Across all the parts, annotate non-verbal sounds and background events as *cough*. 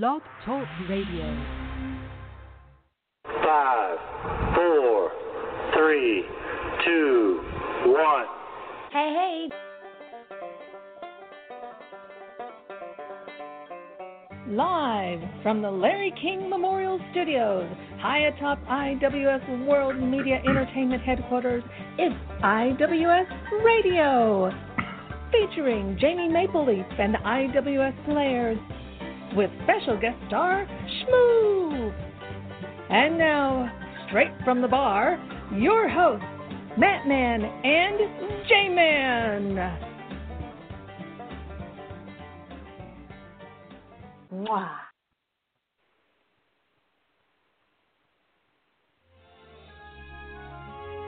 Blog Talk Radio. Five, four, three, two, one. Hey, hey. Live from the Larry King Memorial Studios, high atop IWS World Media Entertainment Headquarters, it's IWS Radio. Featuring Jamie Mapleleaf and the IWS Players, with special guest star Shmoo. And now, straight from the bar, your hosts, Matt Man and J Man.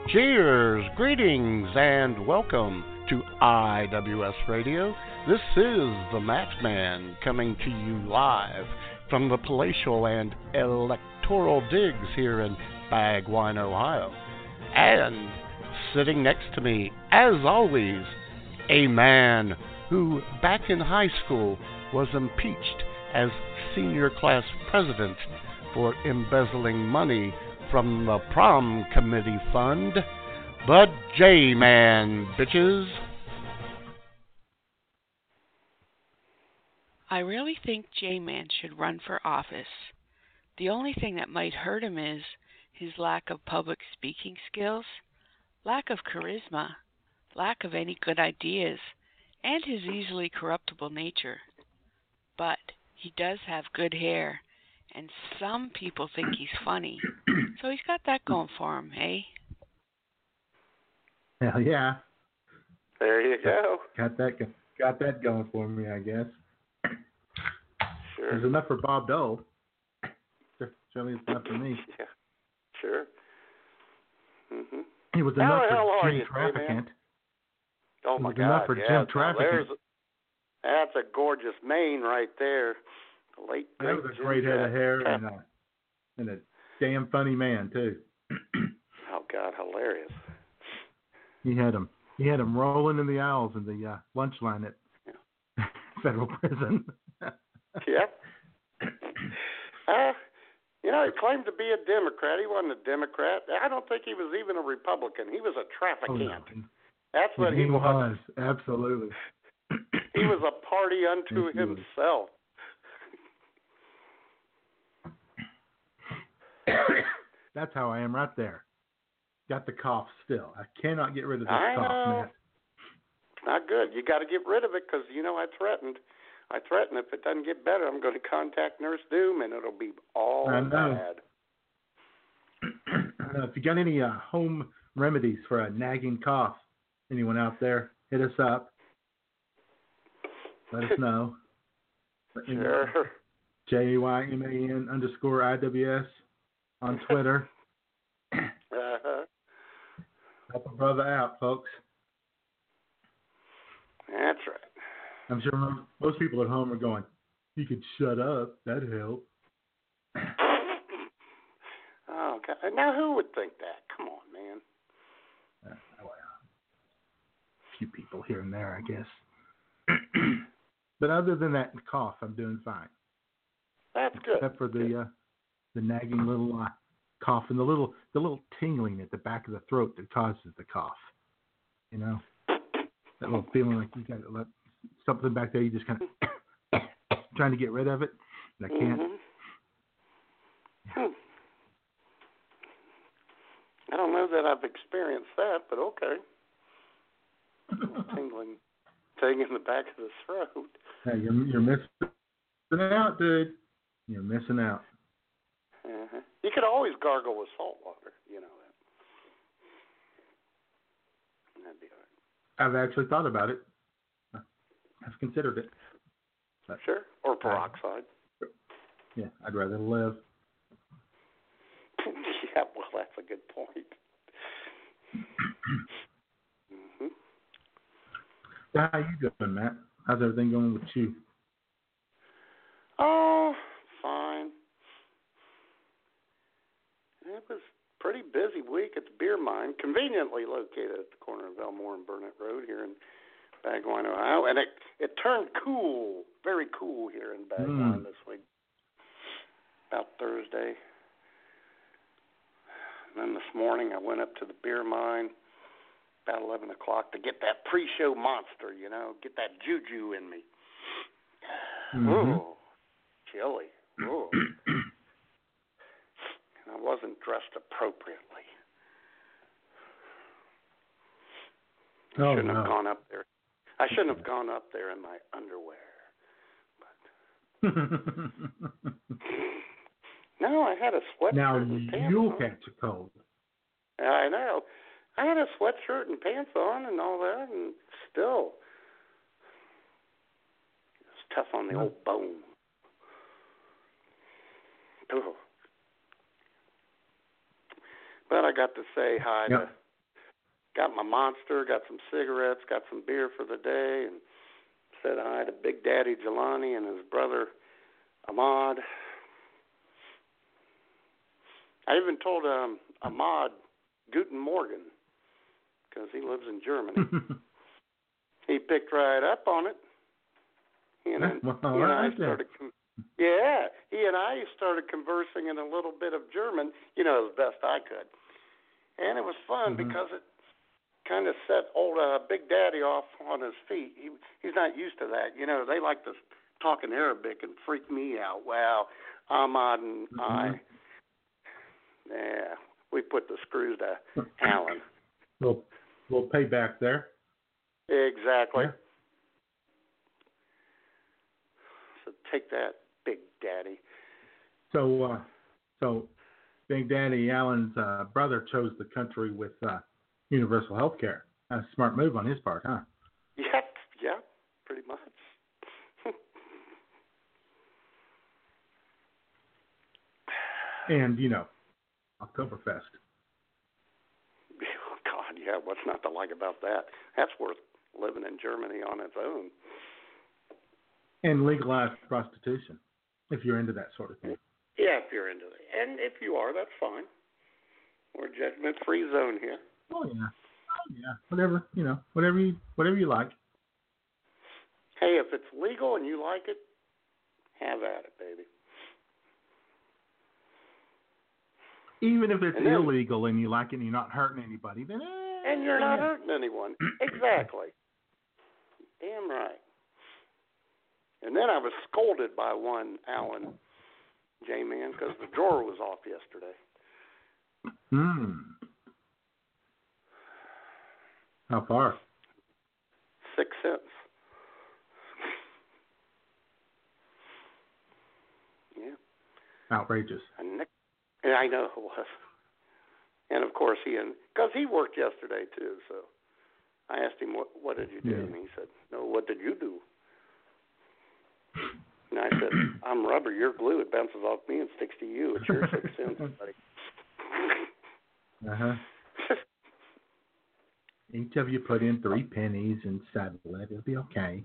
Cheers, greetings, and welcome to IWS Radio. This is the Matt Man coming to you live from the palatial and electoral digs here in Bagwine, Ohio. And sitting next to me, as always, a man who back in high school was impeached as senior class president for embezzling money from the prom committee fund. But J Man, bitches. I really think J Man should run for office. The only thing that might hurt him is his lack of public speaking skills, lack of charisma, lack of any good ideas, and his easily corruptible nature. But he does have good hair, and some people think he's funny. So he's got that going for him, eh? Hell yeah. There you go. Got that got that going for me, I guess. Sure. There's enough for Bob Dole. Certainly it's *laughs* enough for me. Yeah. Sure. Mhm. It was enough hell for Jim you? Traficant. Oh It was God. enough for yeah, Jim Traficant. That's a gorgeous mane right there. The late That was a Jim great head of hair and a, and a damn funny man too. *clears throat* Oh God, hilarious. He had him he had him rolling in the aisles in the uh, lunch line at *laughs* federal prison. *laughs* Yeah. *coughs* Uh, you know, he claimed to be a Democrat. He wasn't a Democrat. I don't think he was even a Republican. He was a Oh, traficant. no. That's what he he was. was absolutely. *coughs* He was a party unto himself. *coughs* That's how I am right there. Got the cough still. I cannot get rid of this I cough, know. man. Not good. You got to get rid of it because you know I threatened. I threatened if it doesn't get better, I'm going to contact Nurse Doom and it'll be all I know. bad. Uh, if you got any uh, home remedies for a nagging cough, anyone out there, hit us up. Let us *laughs* know. Sure. J Y M A N underscore I W S on Twitter. Uh-huh. Help a brother out, folks. That's right. I'm sure most people at home are going, "You could shut up. That'd help." *laughs* Oh God! Now who would think that? Come on, man. Uh, well, a few people here and there, I guess. *clears throat* but other than that cough, I'm doing fine. That's good. except for the uh, the nagging little cough and the little the little tingling at the back of the throat that causes the cough. You know, that little feeling like you got let something back there. You just kind of *coughs* trying to get rid of it, and I can't. Mhm. Hmm. I don't know that I've experienced that, but okay. *coughs* Tingling, thing in the back of the throat. Hey, you're you're missing out, dude. You're missing out. Uh-huh. You could always gargle with salt water. You know that. That'd be all I've actually thought about it. I've considered it. But. Sure. Or peroxide. yeah, I'd rather live. *laughs* yeah, well, that's a good point. hmm How you doing, Matt? How's everything going with you? Oh, fine. It was pretty busy week at the beer mine, conveniently located at the corner of Elmore and Burnett Road here in Bagwine, Ohio. And it it turned cool, very cool here in Bagwine Mm. this week. yesterday. And then this morning I went up to the beer mine about 11 o'clock to get that pre-show monster, you know, get that juju in me. Mhm. Ooh, chilly. Ooh. *clears throat* wasn't dressed appropriately. I Oh, shouldn't have gone up there. I shouldn't have *laughs* gone up there in my underwear. *laughs* No, I had a sweatshirt now and pants you'll on. catch a cold. I know. I had a sweatshirt and pants on and all that, and still, it's tough on the Yeah. old bone. But I got to say hi Yeah. to. Got my monster, got some cigarettes, got some beer for the day, and said hi to Big Daddy Jelani and his brother Ahmad. I even told um, Ahmad Guten Morgen because he lives in Germany. *laughs* he picked right up on it. And, I- *laughs* Well, he and I started. Com- yeah, he and I started conversing in a little bit of German, you know, as best I could, and it was fun Mhm. because it kind of set old uh, Big Daddy off on his feet. He he's not used to that, you know. They like to talk in Arabic and freak me out. Wow, Ahmad and I, Mhm. yeah, we put the screws to *laughs* Alan. We'll we'll pay back there. Exactly. Yeah. So take that, Daddy. So uh, so Big Daddy Allen's uh, brother chose the country with uh, universal health care. That's a smart move on his part, huh? Yep, yeah, pretty much. *laughs* And you know, Oktoberfest. Oh, God, yeah, what's not to like about that? That's worth living in Germany on its own. And legalized prostitution, if you're into that sort of thing. Yeah, if you're into it. And if you are, that's fine. We're judgment free zone here. Oh yeah, oh yeah, whatever you know, whatever you whatever you like. Hey, if it's legal and you like it, have at it, baby. Even if it's And then- illegal and you like it and you're not hurting anybody, then eh, And you're not yeah. hurting anyone. Exactly. Damn right. And then I was scolded by one Alan J Man because the drawer was off yesterday. Hmm. How far? Six cents. Yeah, Outrageous. And nick. Yeah, I know it was. And of course he and because he worked yesterday too. So I asked him what what did you do, Yeah. and he said, No, what did you do? And I said, I'm rubber, you're glue. It bounces off me and sticks to you. It's your *laughs* six cents, buddy. Uh huh. Each of you put in three pennies and settle it. It'll be okay.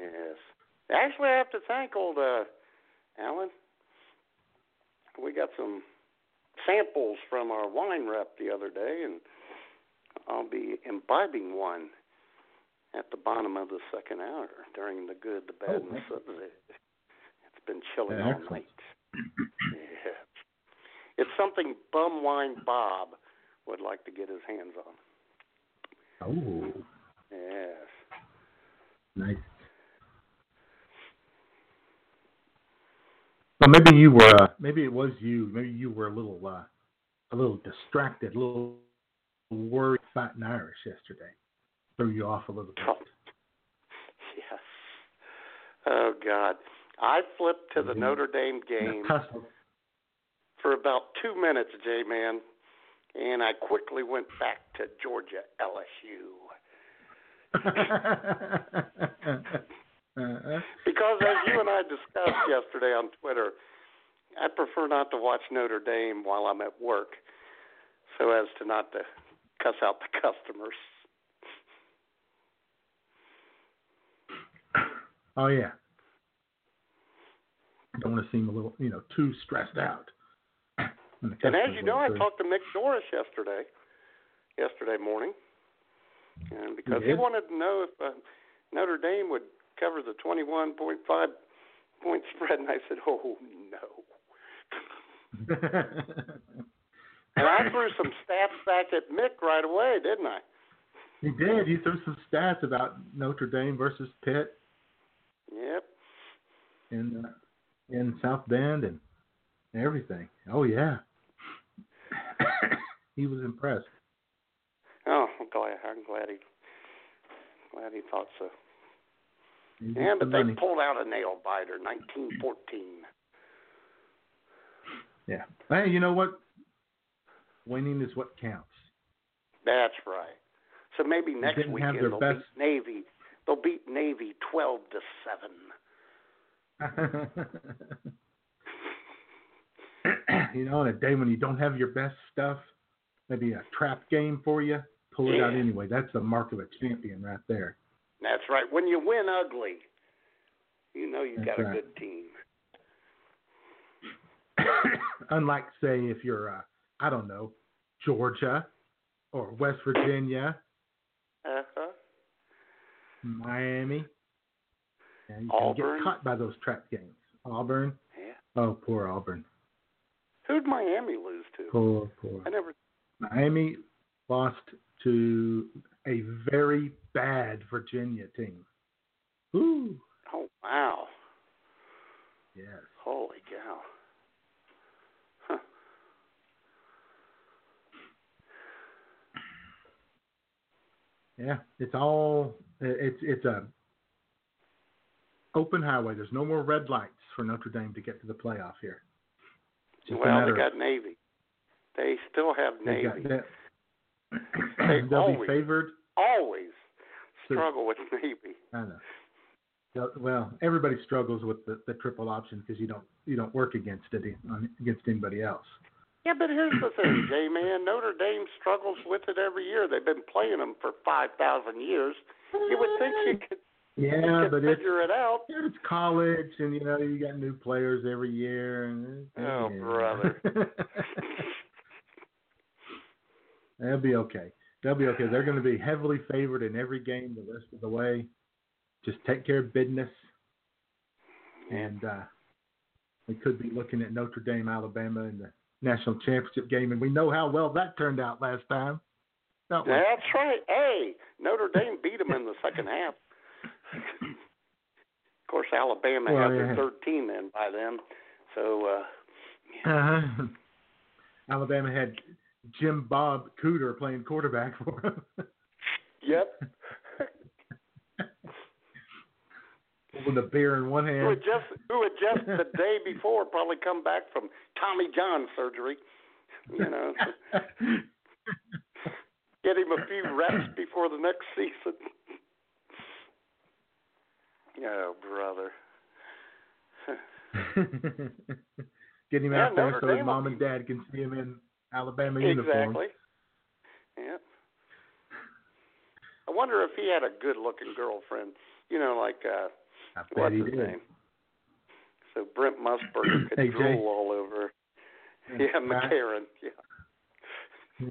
Yes. Actually, I have to thank old uh, Alan. We got some samples from our wine rep the other day, and I'll be imbibing one at the bottom of the second hour during the good, the bad, Oh, and the. It's been chilling all Excellent. night. Yeah. It's something Bumwine Bob would like to get his hands on. oh, Yes. nice. Well, maybe you were. Uh, maybe it was you. Maybe you were a little, uh, a little distracted, a little worried, fat and Irish yesterday. Threw you off a little bit. Oh. Yes. Oh God. I flipped to the Mhm. Notre Dame game *laughs* for about two minutes, J man, and I quickly went back to Georgia LSU. *laughs* Because as you and I discussed yesterday on Twitter, I prefer not to watch Notre Dame while I'm at work so as to not to cuss out the customers. Oh yeah. Don't want to seem a little, you know, too stressed out. The And as you know, I talked to Mick Doris yesterday, yesterday morning, and because he wanted to know if uh, Notre Dame would cover the 21.5 point spread, and I said, "Oh no." *laughs* and I threw some stats back at Mick right away, didn't I? he did. He threw some stats about Notre Dame versus Pitt Yep. in uh, in South Bend and everything. Oh yeah. *coughs* he was impressed. Oh, I'm glad. I'm glad he glad he thought so. He Yeah, but they money. pulled out a nail biter, 1914. Yeah. Hey, you know what? Winning is what counts. That's right. So maybe next weekend they'll best- beat Navy. They'll beat Navy 12 to seven. *laughs* you know, on a day when you don't have your best stuff, maybe a trap game for you, pull it out anyway. That's the mark of a champion right there. That's right. When you win ugly, you know you've That's got a right. good team. *coughs* Unlike, say, if you're, uh, I don't know, Georgia or West Virginia, Uh huh. Miami. Yeah, you can Auburn. get caught by those trap games. Auburn. Yeah. Oh, poor Auburn. Who'd Miami lose to? Poor, poor. I never. Miami lost to a very bad Virginia team. Ooh, Oh wow! yes. Holy cow! Huh. Yeah, it's all it's it's a open highway. There's no more red lights for Notre Dame to get to the playoff here. Just well, they of- got Navy. They still have they Navy. got. They *clears throat* They'll be favored. Always struggle with *laughs* Navy. I know. Well, everybody struggles with the, the triple option because you don't you don't work against it against anybody else. Yeah, but here's the thing, *clears throat* J man. Notre Dame struggles with it every year. They've been playing them for five thousand years. You would think you could, Yeah, but it's figure it out. it's college, and you know you got new players every year. And, Oh, yeah. brother. *laughs* They'll be okay. They'll be okay. They're going to be heavily favored in every game the rest of the way. Just take care of business, and uh, we could be looking at Notre Dame, Alabama in the national championship game, and we know how well that turned out last time. That's right. Hey, Notre Dame beat them in the second half. Of course, Alabama Well, had their third team in by then. So, uh, Uh-huh. Alabama had Jim Bob Cooter playing quarterback for them. yep. *laughs* With a beer in one hand. who had just who had just the day before probably come back from Tommy John surgery. You know, *laughs* get him a few reps before the next season. Oh, brother. *laughs* Get him Yeah, out there Notre so Dame his mom and dad can see him in Alabama uniform. Exactly. Yep. I wonder if he had a good-looking girlfriend. You know, like uh, what's he his did. name? So Brent Musburger *clears throat* could Hey, Jay. drool all over. Yeah, Right? McCarron. Yeah.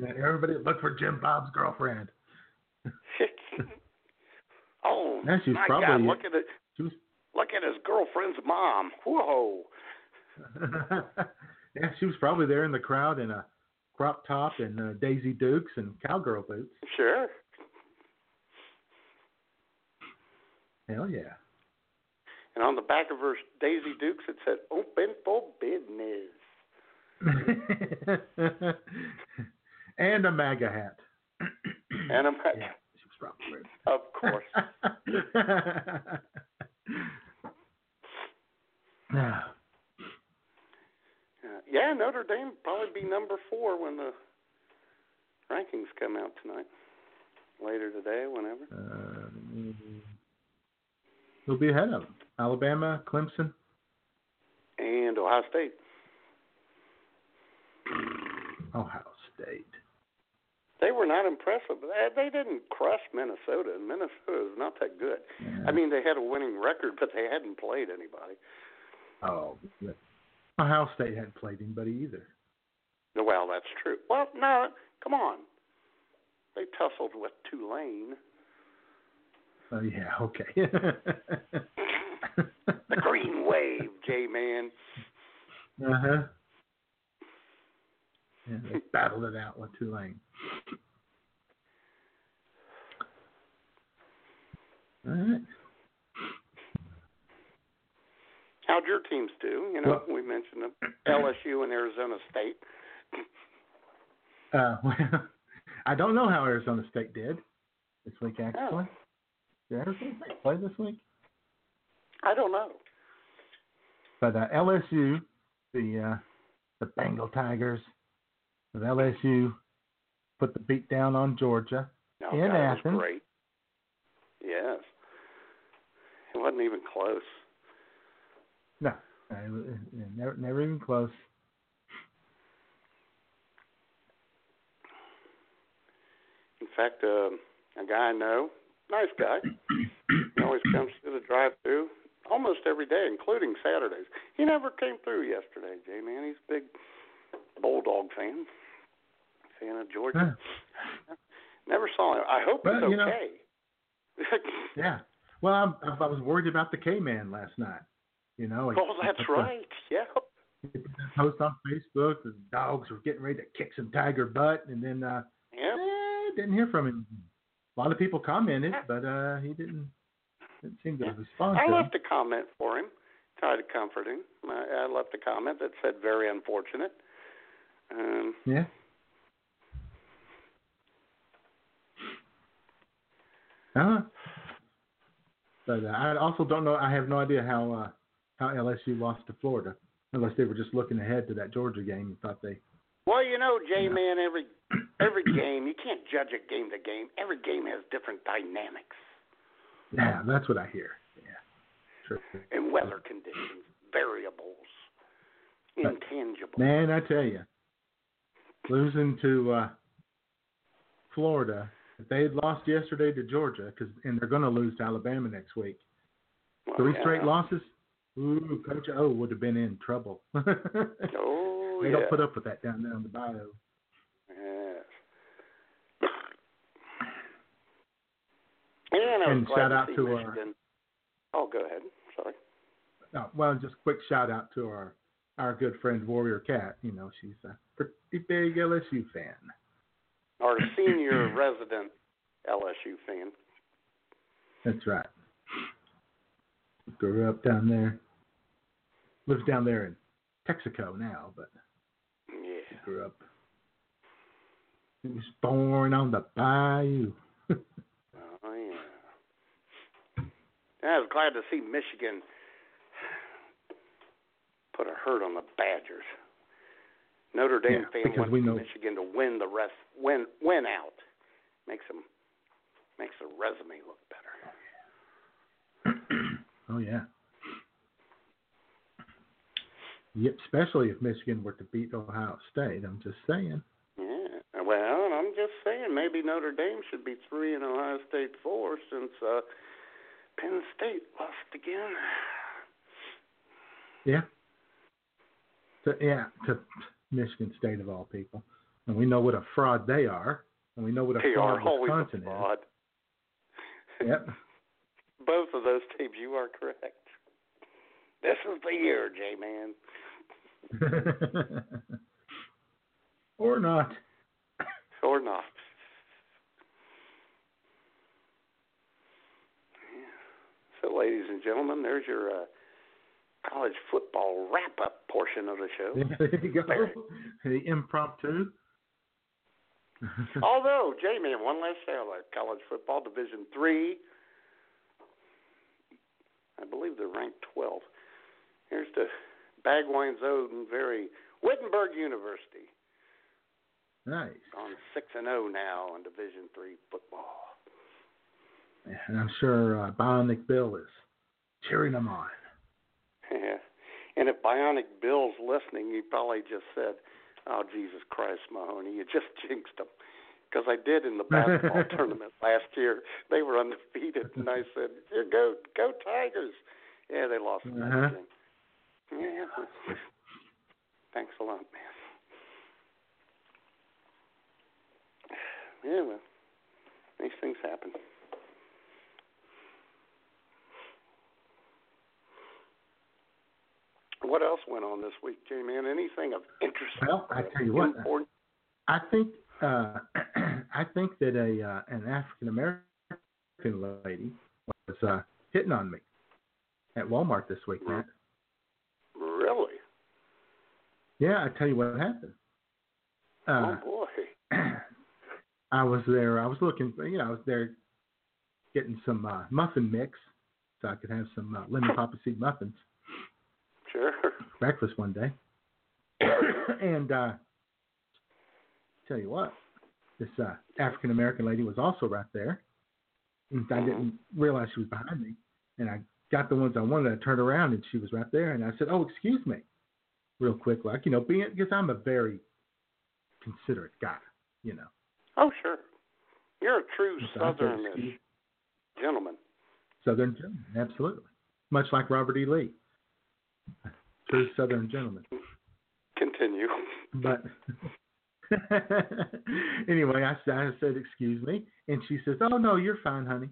Yeah, Everybody look for Jim Bob's girlfriend. *laughs* oh Yeah, she's my probably- God! Look at it. Was Look at his girlfriend's mom. Whoa. *laughs* yeah, she was probably there in the crowd in a crop top and uh, Daisy Dukes and cowgirl boots. Sure. Hell yeah. And on the back of her Daisy Dukes, it said "Open for business." *laughs* and a MAGA hat. And I'm yeah, she was probably wearing it. of course. Uh, *laughs* yeah, Notre Dame probably be number four when the rankings come out tonight, later today, whenever. uh, who'll be ahead of them? Alabama, Clemson. And Ohio State. Ohio State. They were not impressive. They, they didn't crush Minnesota, and Minnesota is not that good. I mean, they had a winning record, but they hadn't played anybody. oh, Ohio State hadn't played anybody either. Well, that's true. Well, no, come on. They tussled with Tulane. Oh yeah, okay. *laughs* The Green Wave. wave, J Man. Uh huh. Yeah, they battled it out with Tulane. All right. How'd your teams do? You know, Well- we mentioned them. LSU and Arizona State. Uh, well, *laughs* I don't know how Arizona State did this week. Actually, did Arizona State play this week? I don't know. But uh, LSU, the uh, the Bengal Tigers of LSU, put the beat down on Georgia. No, In God, Athens. great. Yes. It wasn't even close. No, never, never even close. In fact, uh, a guy I know, nice guy, he always comes to the drive-through almost every day, including Saturdays. He never came through yesterday, Jay man. He's a big Bulldog fan, fan of Georgia. Huh. Never saw him. I hope Well, he's you know- okay. *laughs* Yeah. Well, I'm, I was worried about the K-Man last night. You know, oh, that's right. Yeah. post on Facebook. The dogs were getting ready to kick some tiger butt, and then uh, Yeah. eh, didn't hear from him. A lot of people commented, but uh, he didn't didn't seem to respond. I left a comment for him, tried to comfort him. I, I left a comment that said very unfortunate. Um. Yeah. Uh, but uh, I also don't know. I have no idea how uh, how LSU lost to Florida, unless they were just looking ahead to that Georgia game and thought they. well, you know, Jay man, every every game you can't judge a game to game. Every game has different dynamics Yeah, that's what I hear. Yeah. True. and weather conditions, variables, But- intangibles. Man, I tell you, losing to uh, Florida, if they had lost yesterday to Georgia, because and they're going to lose to Alabama next week, Well, three yeah. straight losses. Ooh, Coach O would have been in trouble. *laughs* Oh, they Oh yeah. don't put up with that down there on the bio. Yes. And And shout out see to our- Oh, go ahead. Sorry. Oh, well, just quick shout out to our our good friend Warrior Cat. You know, she's a pretty big LSU fan. Our *coughs* senior resident LSU fan. That's right. Grew up down there. Lives down there in Texaco now, but Yeah. grew up. He was born on the bayou. *laughs* Oh yeah. I was glad to see Michigan put a hurt on the Badgers. Notre Dame Yeah, fan wants we know- Michigan to win the rest, win win out. Makes them makes the resume look better. *clears throat* oh yeah. Yep, especially if Michigan were to beat Ohio State. I'm just saying. Yeah. Well, I'm just saying maybe Notre Dame should be three and Ohio State four since uh, Penn State lost again. Yeah. To, yeah, to Michigan State of all people, and we know what a fraud they are, and we know what a They fraud are always a Wisconsin fraud. is. *laughs* Yep. Both of those teams, you are correct. This is the year, J man. *laughs* or not. Or not. So, ladies and gentlemen, there's your uh, college football wrap up portion of the show. there you go. *laughs* The impromptu. *laughs* Although, J man, one last shout out college football Division Three. I believe they're ranked 12. Here's the Bagwines Oden, very Wittenberg University nice. on six and zero now in Division Three football. And I'm sure uh, Bionic Bill is cheering them on. *laughs* Yeah. And if Bionic Bill's listening, he probably just said, "Oh Jesus Christ, Mahoney, you just *laughs* jinxed them." Because I did in the *laughs* basketball tournament last year. They were undefeated, and I said, "You go, go Tigers!" Yeah, they lost Uh-huh. Yeah. Thanks a lot, man. Yeah, well, these things happen. What else went on this week, J Man? Anything of interest? Well, I tell you what, Important? I think uh, *clears throat* I think that a uh, an African American lady was uh, hitting on me at Walmart this week, Matt. Really? Yeah, I tell you what happened. Uh, oh boy. *clears throat* I was there. I was looking. You know, I was there getting some uh, muffin mix so I could have some uh, lemon *laughs* poppy seed muffins Sure. *laughs* breakfast one day. *coughs* and uh, tell you what, this uh, African American lady was also right there. And I didn't realize she was behind me. And I got the ones I wanted. I turned around and she was right there. And I said, "Oh, excuse me," real quick, like you know, being because I'm a very considerate guy, you know. Oh sure. You're a true So I said, Southernish "Excuse- gentleman. Southern gentleman, absolutely. Much like Robert E. Lee, true Southern gentleman. Continue. But *laughs* anyway, I, said- I said, "Excuse me," and she says, "Oh no, you're fine, honey."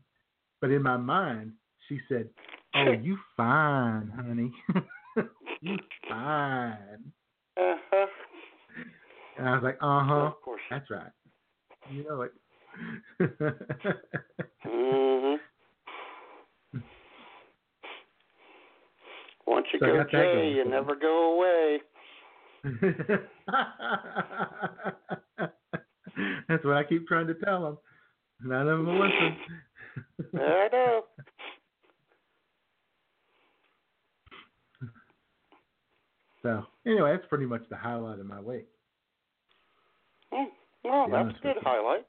But in my mind, she said, "Oh, you *laughs* fine, honey. *laughs* you fine." Uh-huh. And I was like, "Uh huh, Of course. that's right. You know it." hmm Once you So go Jay, you never go away. *laughs* That's what I keep trying to tell them. None of them will listen. *laughs* I know. *laughs* So anyway, that's pretty much the highlight of my week. Hmm. Well, that's a good you. highlight.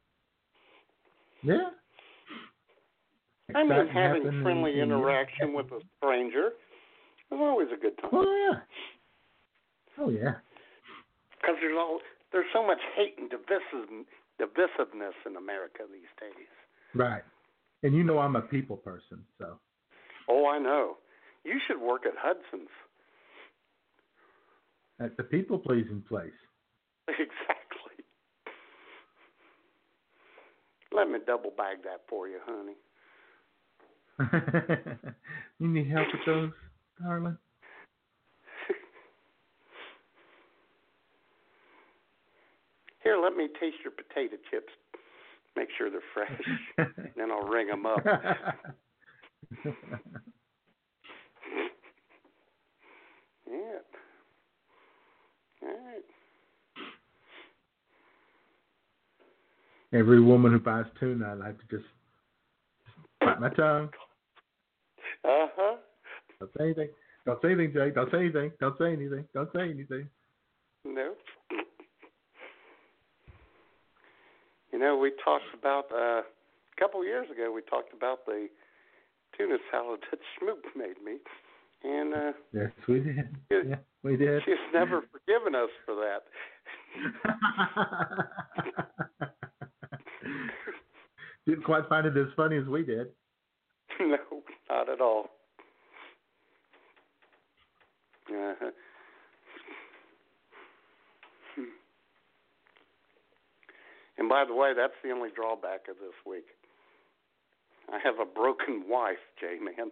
Yeah. I mean, having friendly in- interaction with a stranger is always a good time. Oh yeah. Oh yeah. Because there's all there's so much hate and divisive, divisiveness in America these days. Right. And you know I'm a people person, so Oh, I know. You should work at Hudson's. at the people pleasing place. *laughs* Exactly. Let me double bag that for you, honey. *laughs* you need help with those, darling? *laughs* Here, let me taste your potato chips. Make sure they're fresh. *laughs* then I'll ring them up. *laughs* Yeah. All right. Every woman who buys tuna, I like to just bite my tongue. Uh huh. Don't say anything. Don't say anything, Jake. Don't say anything. Don't say anything. Don't say anything. No. You know, we talked about uh, a couple years ago. We talked about the tuna salad that *laughs* Schmoop made me, and uh, Yes, we did. Yeah, we did. she's never forgiven us for that. *laughs* Didn't quite find it as funny as we did. *laughs* no, not at all. Uh-huh. And by the way, that's the only drawback of this week. I have a broken wife, J man.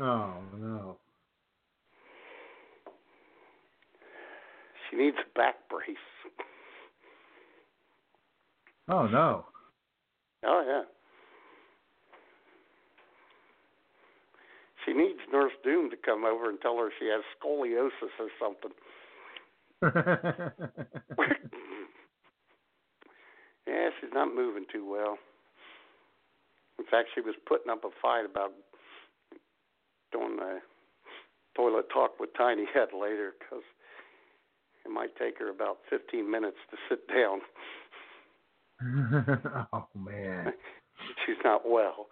Oh no. She needs a back brace. Oh no. Oh yeah. She needs Nurse Doom to come over and tell her she has scoliosis or something. *laughs* yeah, she's not moving too well. In fact, she was putting up a fight about doing the toilet talk with Tiny Head later because it might take her about 15 minutes to sit down. *laughs* oh man. *laughs* She's not well.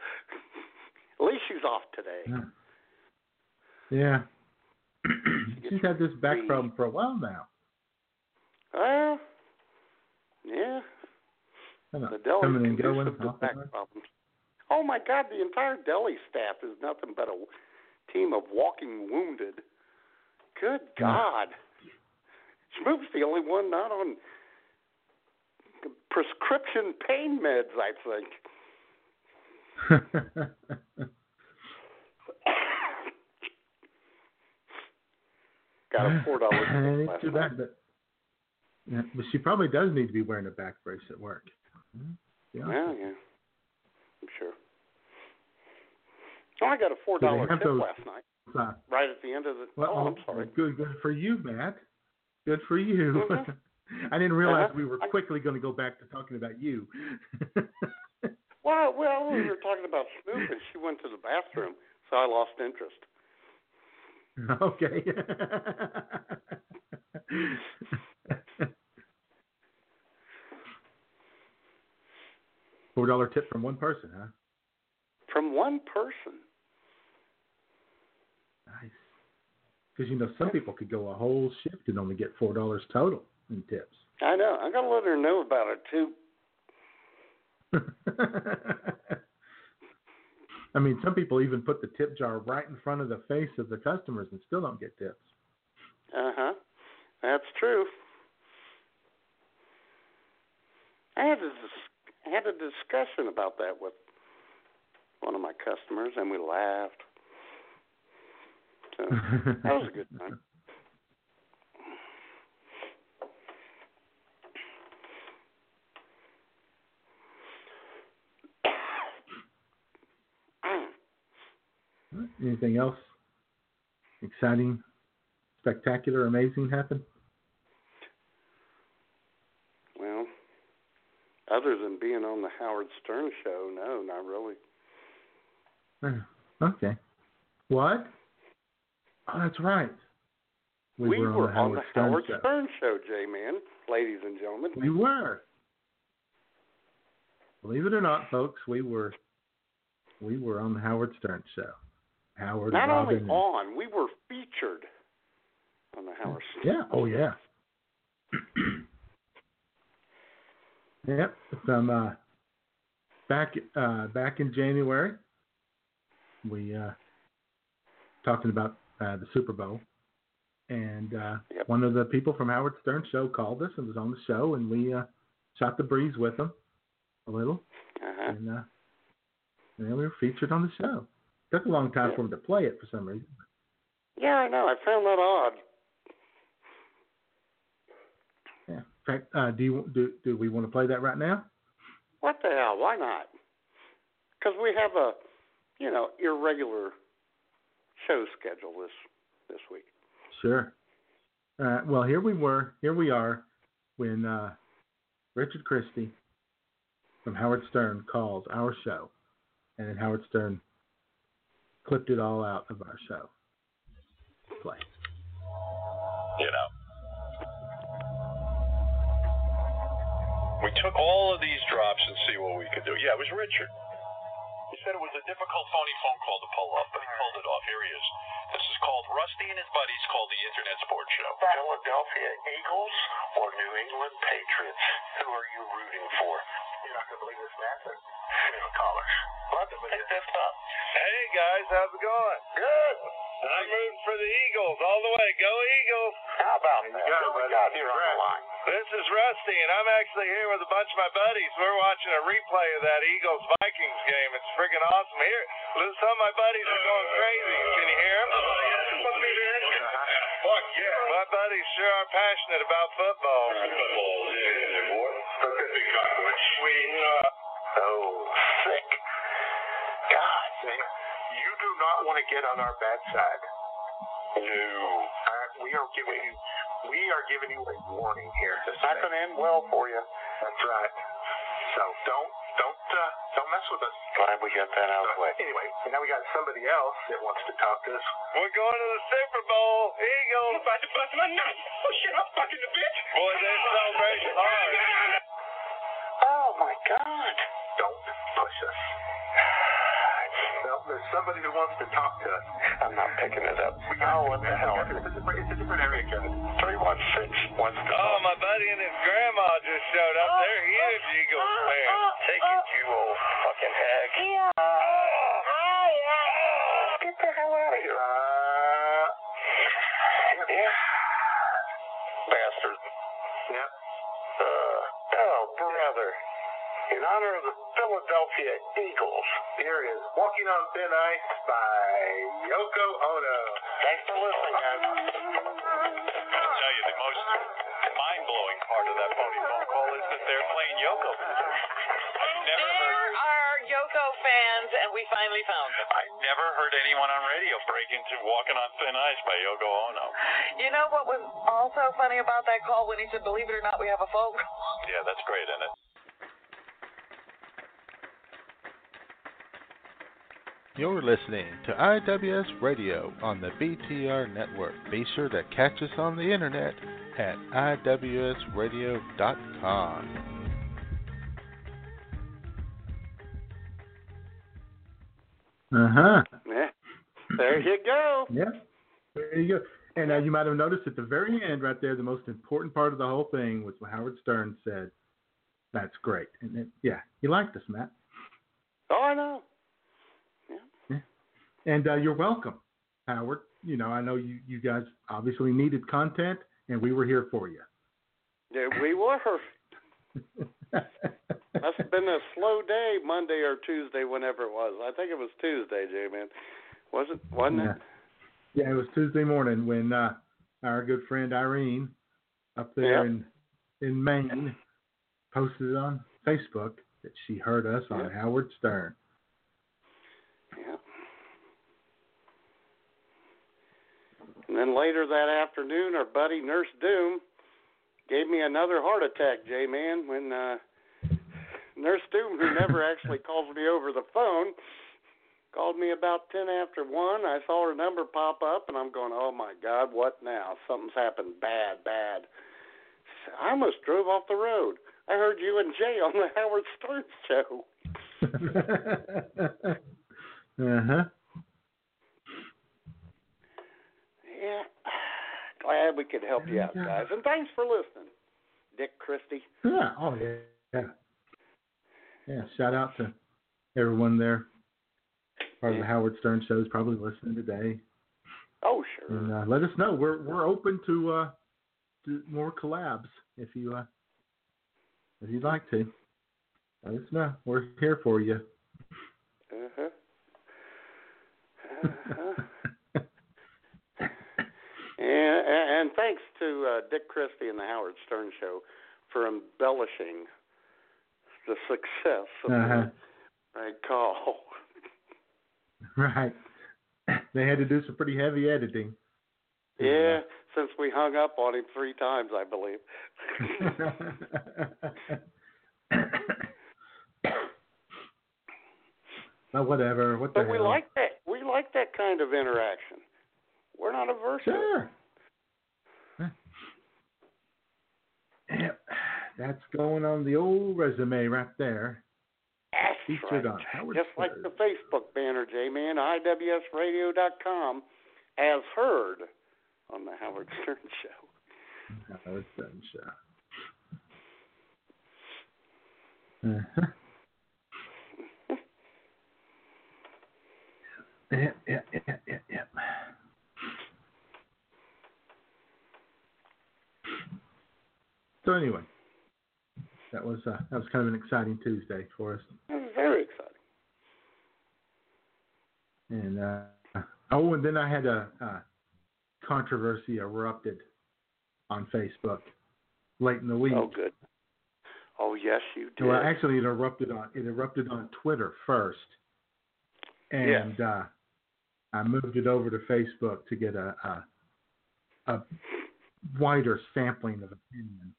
At least she's off today. Hmm. Yeah. *clears throat* She's had this back problem for a while now. Well, yeah. The deli coming and going. to back problems. Oh my God, the entire deli staff is nothing but a team of walking wounded. Good. God. Schmoop's the only one not on prescription pain meds, I think. *laughs* got a four *laughs* dollar too last night. bad, but yeah, but she probably does need to be wearing a back brace at work. Hmm, Yeah. Yeah, yeah. I'm sure. Oh, I got a four dollar tip those- last night, *laughs* Uh, right at the end of the. well, oh, I'm sorry. Good, good for you, Matt. Good for you. Mhm. *laughs* I didn't realize Uh-huh. we were quickly going to go back to talking about you. Well, well, we were talking about Snoop, and she went to the bathroom, so I lost interest. *laughs* okay. Four dollar tip from one person, huh? From one person. Nice. Because you know some people could go a whole shift and only get four dollars total in tips. I know. I gotta let her know about it too. *laughs* I mean, some people even put the tip jar right in front of the face of the customers and still don't get tips. Uh huh. That's true. I had a dis- I had a discussion about that with one of my customers, and we laughed. So that was a good time. *laughs* Anything else exciting, spectacular, amazing happen? Well, other than being on the Howard Stern show, no, not really. Okay. What? Oh, that's right. We, were, were on the Howard Stern Howard show. Stern show, J Man, ladies and gentlemen. We were. Believe it or not, folks, we were we were on the Howard Stern show. Howard Not only Robin and- on, we were featured on the Howard Stern. Yeah. Oh yeah. *clears throat* yep. Some uh, back uh, back in January, we uh, talking about uh, the Super Bowl, and uh, Yep. one of the people from Howard Stern show called us and was on the show, and we uh, shot the breeze with them a little, Uh-huh. and uh, and then we were featured on the show. Took a long time for him to play it for some reason. Yeah, I know. I found that odd. Yeah. In fact, uh, do you do do we want to play that right now? What the hell? Why not? Because we have a, you know, irregular show schedule this this week. Sure. Uh, well, here we were. Here we are when uh, Richard Christy from Howard Stern calls our show, and then Howard Stern clipped it all out of our show. Play. you know. We took all of these drops and see what we could do. Yeah, it was Richard. He said it was a difficult phony phone call to pull off, but he pulled it off. Here he is. This is called Rusty and his buddies called the Internet Sports Show. Philadelphia Eagles or New England Patriots? Who are you rooting for? You're not going to believe this, Matt. We have a caller. Let's pick this up. Hey guys, how's it going? Good. I'm rooting for the Eagles all the way. Go Eagles! How about that? got Who we got here on the line? This is Rusty, and I'm actually here with a bunch of my buddies. We're watching a replay of that Eagles Vikings game. It's freaking awesome. Here, some of my buddies are going crazy. Can you hear them? Uh-huh. My buddies sure are passionate about football. Football, yeah, Big cockroach. We, uh, oh, sick. God, man. You do not want to get on our bad side. No. Uh, we are giving you, we are giving you a warning here. It's not going to end well for you. That's right. So don't, don't, uh, don't mess with us. Glad we got that out of the way. Anyway, now we got somebody else that wants to talk to us. We're going to the Super Bowl. Eagles. I'm about to bust my nut. Oh shit, I'm fucking the bitch. Boy, they're celebrating hard. Oh my God! Don't push us. *sighs* Well, there's somebody who wants to talk to us. I'm not picking it up. We oh, what the hell? It's a different, it's a different area code. Three one six wants to. Oh, my buddy and his grandma just showed up. They're huge Eagles fans. Take it, you old fucking hag. Get the hell out of here. Uh, Yeah. Bastard. yep. In honor of the Philadelphia Eagles. Here is Walking on Thin Ice by Yoko Ono. Thanks for listening, guys. I tell you, the most mind blowing part of that phony phone call is that they're playing Yoko. I've never There heard. are Yoko fans, and we finally found them. I never heard anyone on radio break into "Walking on Thin Ice" by Yoko Ono. You know what was also funny about that call when he said, "Believe it or not, we have a phone call." Yeah, that's great, isn't it? You're listening to IWS Radio on the BTR network. Be sure to catch us on the internet at IWSradio.com. Uh huh. Yeah. There you go. Yeah. There you go. And uh, you might have noticed at the very end, right there, the most important part of the whole thing was when Howard Stern said, "That's great." And it, yeah, you liked us, Matt. Oh, I know. And uh, you're welcome, Howard. You know, I know you you guys obviously needed content, and we were here for you. Yeah, we were. *laughs* Must have been a slow day, Monday or Tuesday, whenever it was. I think it was Tuesday, J man. Was it? Wasn't yeah. it? Yeah, it was Tuesday morning when uh, our good friend Irene up there in in Maine posted on Facebook that she heard us on. Howard Stern. Yeah. And then later that afternoon, our buddy Nurse Doom gave me another heart attack, J man, when uh, Nurse Doom, who never *laughs* actually calls me over the phone, called me about 10 after 1. I saw her number pop up, and I'm going, oh my God, what now? Something's happened bad, bad. I almost drove off the road. I heard you and Jay on the *laughs* Howard Stern show. *laughs* uh huh. Yeah. *sighs* Glad we could help you out, guys. And thanks for listening, Dick Christy. Yeah. Oh yeah. Yeah. Yeah. Shout out to everyone there. Part of the Howard Stern show is probably listening today. Oh, sure. And uh, let us know. We're we're open to uh to more collabs if you uh if you'd like to. Let us know. We're here for you. Uh-huh. Uh-huh. *laughs* and, thanks to uh, Dick Christy and the Howard Stern Show for embellishing the success of Uh-huh. right call. *laughs* Right. They had to do some pretty heavy editing. Yeah, since we hung up on him three times, I believe. *laughs* but whatever. What the but we hell? like that. We like that kind of interaction. We're not averse to it. Sure. Yep. That's going on the old resume right there. That's Featured right. on Howard Just like the Facebook banner, J-Man, IWSradio.com, as heard on the Howard *laughs* Stern Show. Howard Stern show. *laughs* Uh-huh. Yeah, yeah, yeah, yeah, yeah. So anyway, that was uh, that was kind of an exciting Tuesday for us. Very exciting. And uh, oh, and then I had a, a controversy erupted on Facebook late in the week. Oh, good. Oh, yes, you did. Well, actually, it erupted on it erupted on Twitter first, and uh, I moved it over to Facebook to get a a, a wider sampling of opinion,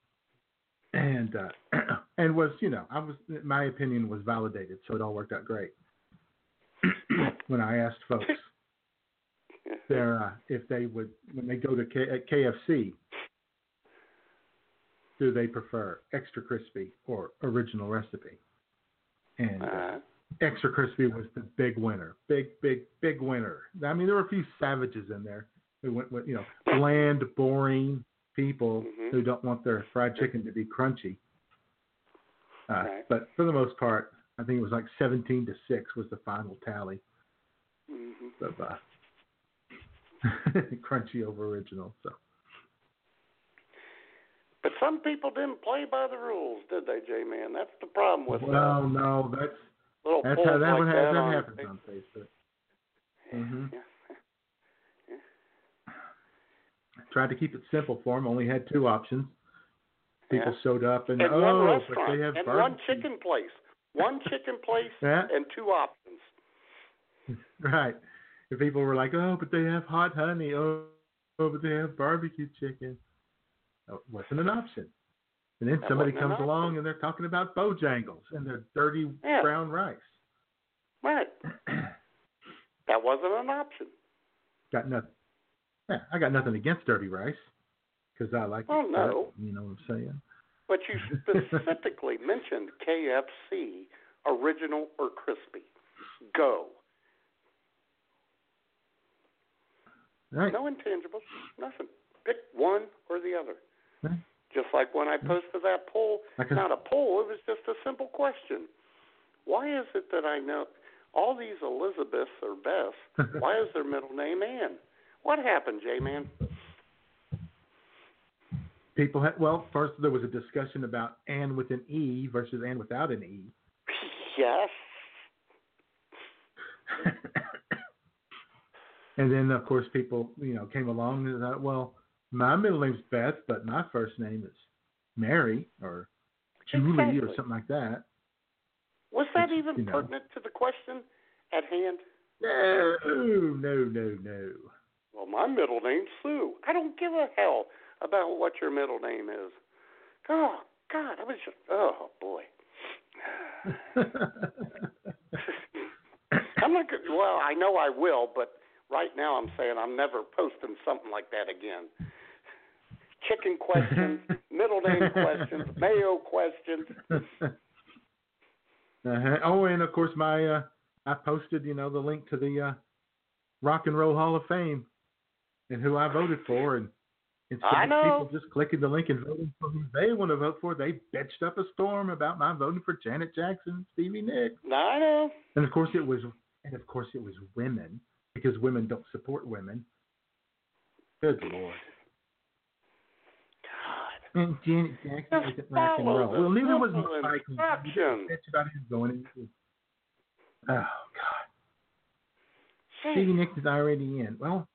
and uh, *clears throat* and was you know I was my opinion was validated, so it all worked out great. *clears throat* when I asked folks *laughs* their uh, if they would when they go to K- at KFC, do they prefer extra crispy or original recipe? And uh, Uh, extra crispy was the big winner, big big big winner. I mean, there were a few savages in there who went with you know bland, boring people Mhm. who don't want their fried chicken to be crunchy. Uh, Right. But for the most part, I think it was like 17 to six was the final tally mhm. of uh, *laughs* crunchy over original. So But some people didn't play by the rules, did they, J-Man? That's the problem with well, no, that's uh, little that's how that like one that that happens on Facebook. Mhm. Yeah. Tried to keep it simple for them. Only had two options. People Yeah. showed up and, and oh, one but they have and barbecue. one chicken place. One chicken place *laughs* Yeah. and two options. *laughs* Right. And people were like, oh, but they have hot honey. Oh, oh but they have barbecue chicken. That wasn't an option. And then That somebody wasn't an comes along and they're talking about Bojangles and their dirty Yeah. brown rice. Right. *clears throat* That wasn't an option. got nothing. Yeah, I got nothing against dirty rice because I like Oh, it. no. You know what I'm saying? But you *laughs* specifically mentioned KFC original or crispy. Go. Right. No intangibles. Nothing. Pick one or the other. Right. Just like when I posted that poll, not a poll, it was just a simple question. Why is it that I know all these Elizabeths or Bess, *laughs* why is their middle name Ann? What happened, J Man? People had well, first there was a discussion about and with an e versus and without an e. Yes. and then of course people you know came along and thought, well, my middle name's Beth, but my first name is Mary or Julie or something like that. Was that Which, even you know. pertinent to the question at hand? No, no, no, no. Well, my middle name's Sue. I don't give a hell about what your middle name is. Oh, God, I was just, oh, boy. *laughs* I'm not good. Well, I know I will, but right now I'm saying I'm never posting something like that again. Chicken questions, *laughs* middle name questions, mayo questions. uh-huh. Oh, and of course my uh, I posted you know the link to the uh, Rock and Roll Hall of Fame and who I voted for, and instead of people just clicking the link and voting for who they want to vote for, they bitched up a storm about my voting for Janet Jackson, and Stevie Nicks, I know. and of course it was and of course it was women because women don't support women. Good lord. God. And Janet Jackson isn't rock and roll. Well, neither was Mike. Bitch about him going into. Oh God. Stevie Nicks is already in. Well,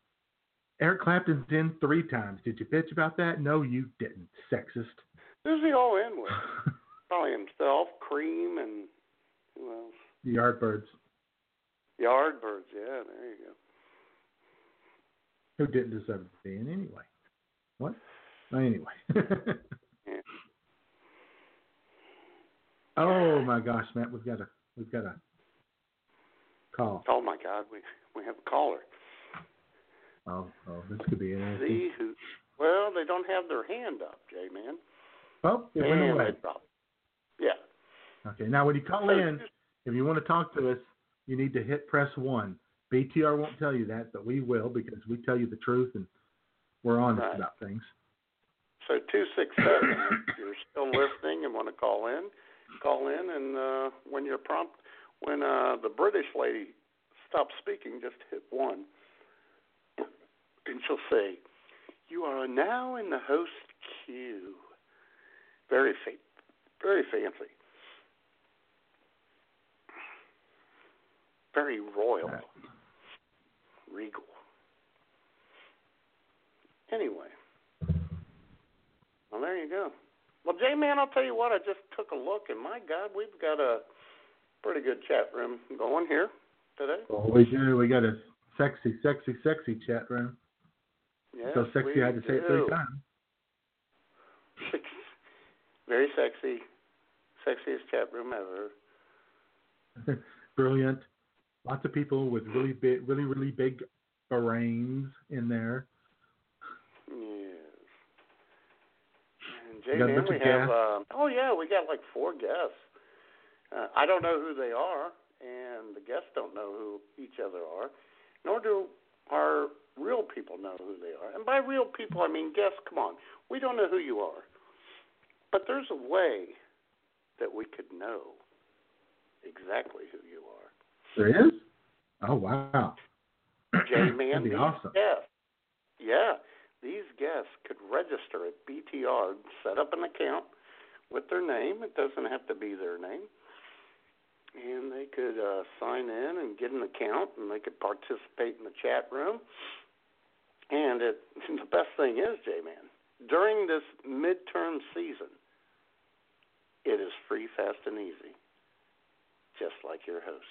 Eric Clapton's in three times. Did you bitch about that? No, you didn't. Sexist. Who's he all in with? *laughs* Probably himself, Cream, and who else? the Yardbirds. Yardbirds. Yeah, there you go. Who didn't deserve to be in anyway? What? Well, anyway. *laughs* Yeah. *laughs* oh my gosh, Matt, we've got a we've got a call. Oh my God, we we have a caller. Oh, oh, this could be interesting. See who? Well, they don't have their hand up, J man. Oh, it went away. Yeah. Okay, now when you call in, if you want to talk to us, you need to hit press one. BTR won't tell you that, but we will because we tell you the truth and we're honest Right. about things. So two six seven. if you're still listening and want to call in, call in, and uh, when you're prompt, when uh, the British lady stops speaking, just hit one, and she'll say, "You are now in the host queue." Very fa- very fancy, very royal, regal. Anyway. Well, there you go. Well, J Man, I'll tell you what. I just took a look, and my God, we've got a pretty good chat room going here today. Well, we do. We got a sexy, sexy, sexy chat room. Yes, so sexy, we I had to say it do. three times. *laughs* Very sexy, sexiest chat room ever. *laughs* Brilliant. Lots of people with really big, really, really big brains in there. Yes. And J You got a bunch we of have. Uh, oh yeah, we got like four guests. Uh, I don't know who they are, and the guests don't know who each other are, nor do our real people know who they are. And by real people, I mean guests. Come on, we don't know who you are, but there's a way that we could know exactly who you are. There is? Oh, wow. *clears throat* J Man, these awesome. guests. Yeah, these guests could register at BTR, set up an account with their name. It doesn't have to be their name. And they could uh, sign in and get an account, and they could participate in the chat room. And it, *laughs* the best thing is, J Man, during this midterm season, it is free, fast, and easy, just like your hosts,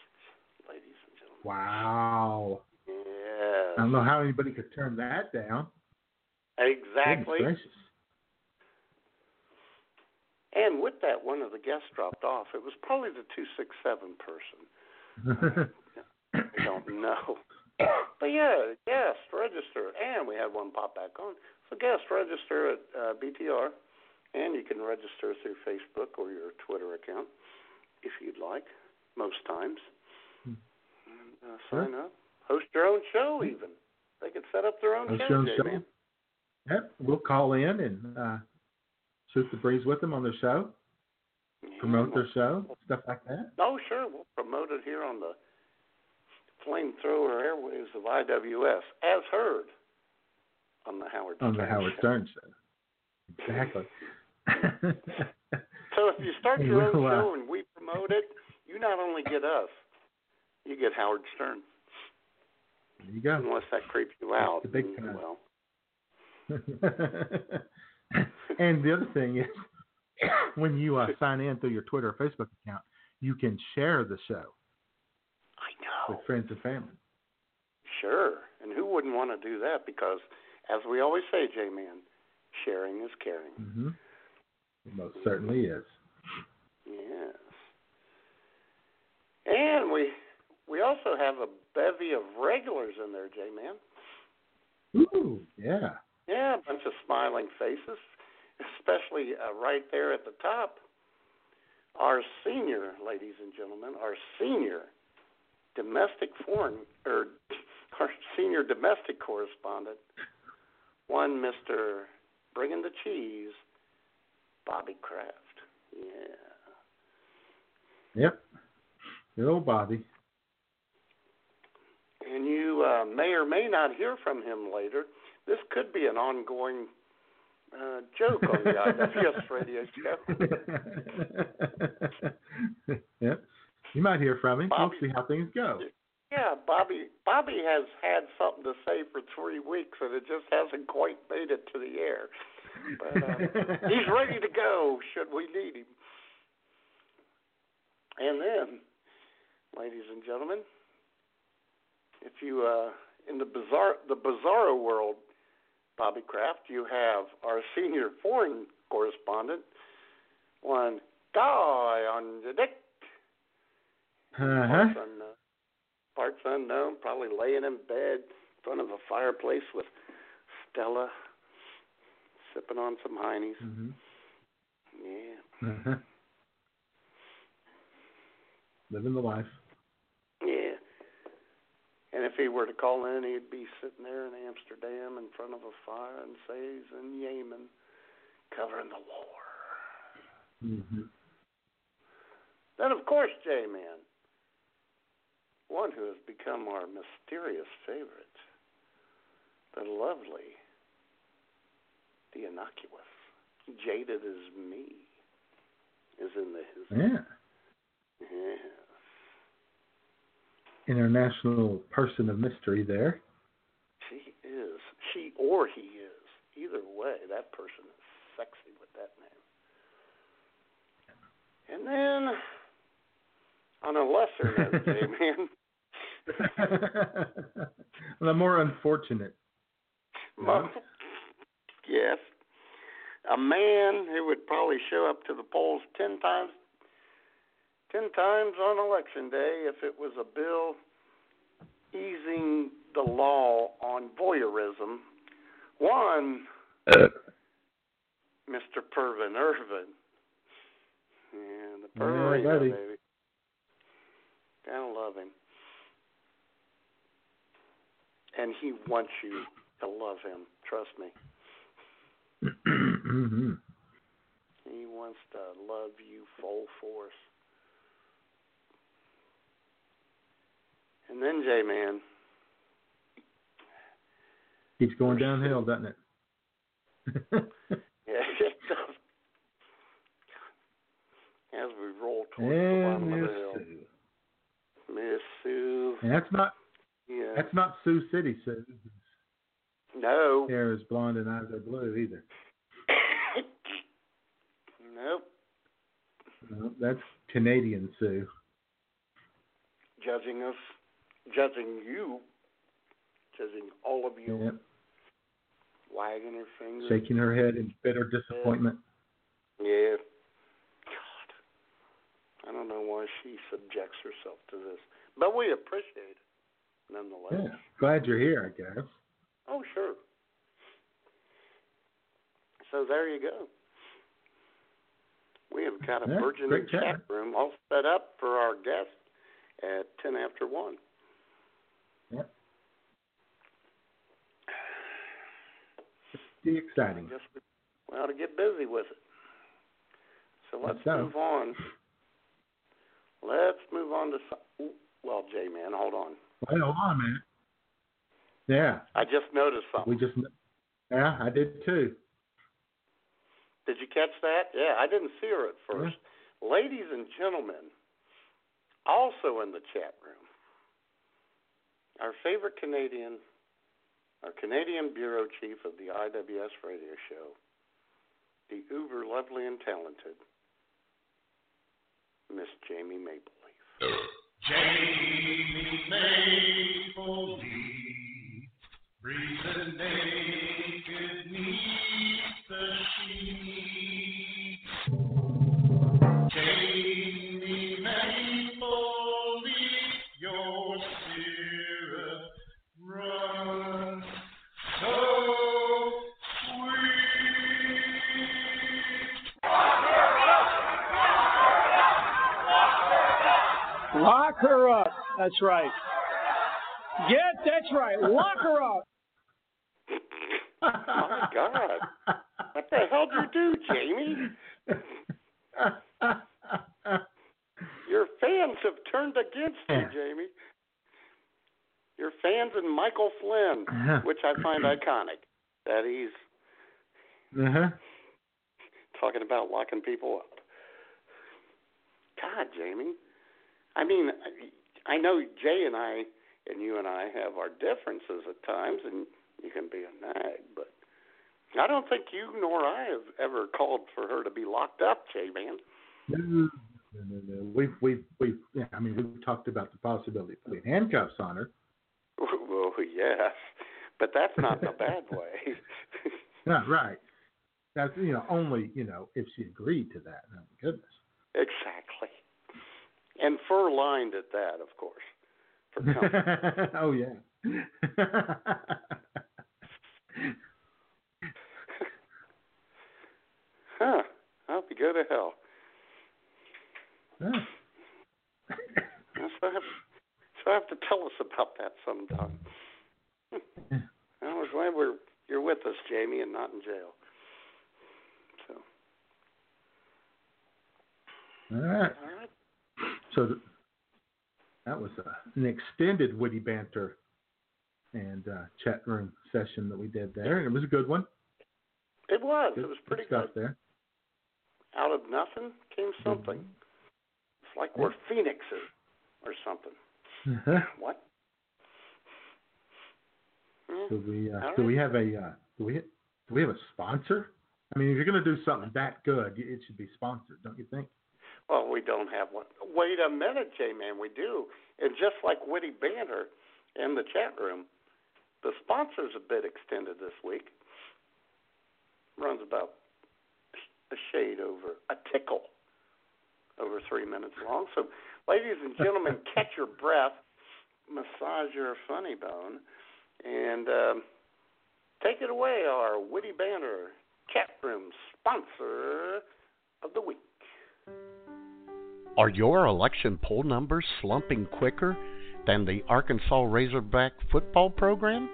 ladies and gentlemen. Wow. Yes. I don't know how anybody could turn that down. Exactly. And with that, one of the guests dropped off. It was probably the 267 person. *laughs* I don't know. *coughs* But yeah, guest register. And we had one pop back on. So guest register at uh, BTR. And you can register through Facebook or your Twitter account if you'd like, most times. Hmm. And, uh, sign up. Host your own show, even. They can set up their own Host show, own show. Man. Yep, we'll call in and uh, shoot the breeze with them on their show, promote their show, stuff like that. Oh, sure. We'll promote it here on the flamethrower airwaves of IWS, as heard on the Howard On the Stern Howard Show. Stern show. Exactly. *laughs* So if you start your own we'll, uh, show and we promote it, you not only get us, you get Howard Stern. there you go. Unless that creeps you out. the big time. Well, *laughs* and the other thing is, *coughs* when you uh, sign in through your Twitter or Facebook account, you can share the show I know. with friends and family. Sure. And who wouldn't want to do that? Because, as we always say, J Man, sharing is caring. hmm It most certainly is. Yes. And we we also have a bevy of regulars in there, J Man. Ooh, yeah. Yeah, a bunch of smiling faces, especially uh, right there at the top. Our senior, ladies and gentlemen, our senior domestic foreign or *laughs* our senior domestic correspondent, one Mister bringing the cheese, Bobby Kraft. Yeah. Yep. Good old Bobby. And you uh, may or may not hear from him later. This could be an ongoing uh, joke on the IWS *laughs* radio show. *laughs* yep. You might hear from him. Bobby. We'll see how things go. Yeah, Bobby. Bobby has had something to say for three weeks, and it just hasn't quite made it to the air. But uh, *laughs* he's ready to go should we need him. And then, ladies and gentlemen, if you uh, in the bizarre the bizarro world, Bobby Kraft, you have our senior foreign correspondent, one guy on the deck. Uh-huh. Parts unknown. Parts unknown, probably laying in bed in front of a fireplace with Stella, sipping on some heinies. hmm Yeah, Uh-huh. Living the life. yeah. And if he were to call in, he'd be sitting there in Amsterdam in front of a fire and say he's in Yemen covering the war. hmm Then, of course, J Man, one who has become our mysterious favorite, the lovely, the innocuous, jaded as me, is in the his. Yeah. Yes. International person of mystery there. She is. She or he is. Either way, that person is sexy with that name. And then, on a lesser note, J Man, the more unfortunate. Mo- yes. A man who would probably show up to the polls ten times ten times on election day if it was a bill easing the law on voyeurism. One uh. Mr. Pervin Irvin. Yeah, the Yeah, Pervin, buddy. baby. Gotta love him. And he wants you to love him. Trust me. hmm He wants to love you full force. And then J Man, Keeps going downhill, doesn't it? *laughs* yeah, it does. As we roll towards the bottom of the hill. Miss Sue. And that's not Yeah. that's not Sioux City, Sue. No. hair is blonde and eyes are blue either. *coughs* nope. No, that's Canadian Sue. Judging us, judging you, judging all of you, Yep. wagging her finger. Shaking her head in bitter disappointment. Yeah. God. I don't know why she subjects herself to this. But we appreciate it nonetheless. Yeah. Glad you're here, I guess. Oh, sure. So there you go. We have got a Yeah, burgeoning chat chat. room all set up for our guest at 10 after 1. Yep. Pretty exciting. Guess we, we ought to get busy with it. So let's move on. Let's move on to some. Well, J man, hold on. Wait, hold on a minute. Yeah, I just noticed something. we just. Yeah, I did too. Did you catch that? Yeah, I didn't see her at first. Ladies and gentlemen, also in the chat room, our favorite Canadian, our Canadian bureau chief of the IWS radio show, the uber lovely and talented Miss Jamie Mapleleaf. Jamie Maple Leaf, breathing naked neath the sheets. Her up. That's right. Get, that's right. Lock her up. Oh my God. What the hell did you do, Jamie? Your fans have turned against you, Jamie. Your fans and Michael Flynn, which I find iconic. That he's Uh-huh. talking about locking people up. God, Jamie. I mean, I know Jay and I, and you and I have our differences at times, and you can be a nag, but I don't think you nor I have ever called for her to be locked up, Jay man. No, no, no, no. We've, we've, we've. Yeah, I mean, we've talked about the possibility of putting handcuffs on her. *laughs* Well, yes, but that's not in a bad *laughs* way. *laughs* Yeah, right. That's you know only you know if she agreed to that. Oh, my goodness. exactly. And fur lined at that, of course. For *laughs* comfort. oh yeah. huh. I'll be go to hell. Huh. So I have, so I have to tell us about that sometime. I was glad we're you're with us, Jamie, and not in jail. So, All right. all right. So th- that was uh, an extended witty banter and uh, chat room session that we did there, and it was a good one. It was. Good, it was pretty good there. Out of nothing came something. It's like we're phoenixes or something. Uh-huh. What? Hmm. Do we uh, do right. we have a uh, do we do we have a sponsor? I mean, if you're going to do something that good, it should be sponsored, don't you think? Well, we don't have one. Wait a minute, J Man, we do. And just like witty banter in the chat room, the sponsor's a bit extended this week. Runs about a shade over a tickle over three minutes long. So, ladies and gentlemen, *laughs* catch your breath, massage your funny bone, and um, take it away. Our witty banter chat room sponsor of the week. Are your election poll numbers slumping quicker than the Arkansas Razorback football program?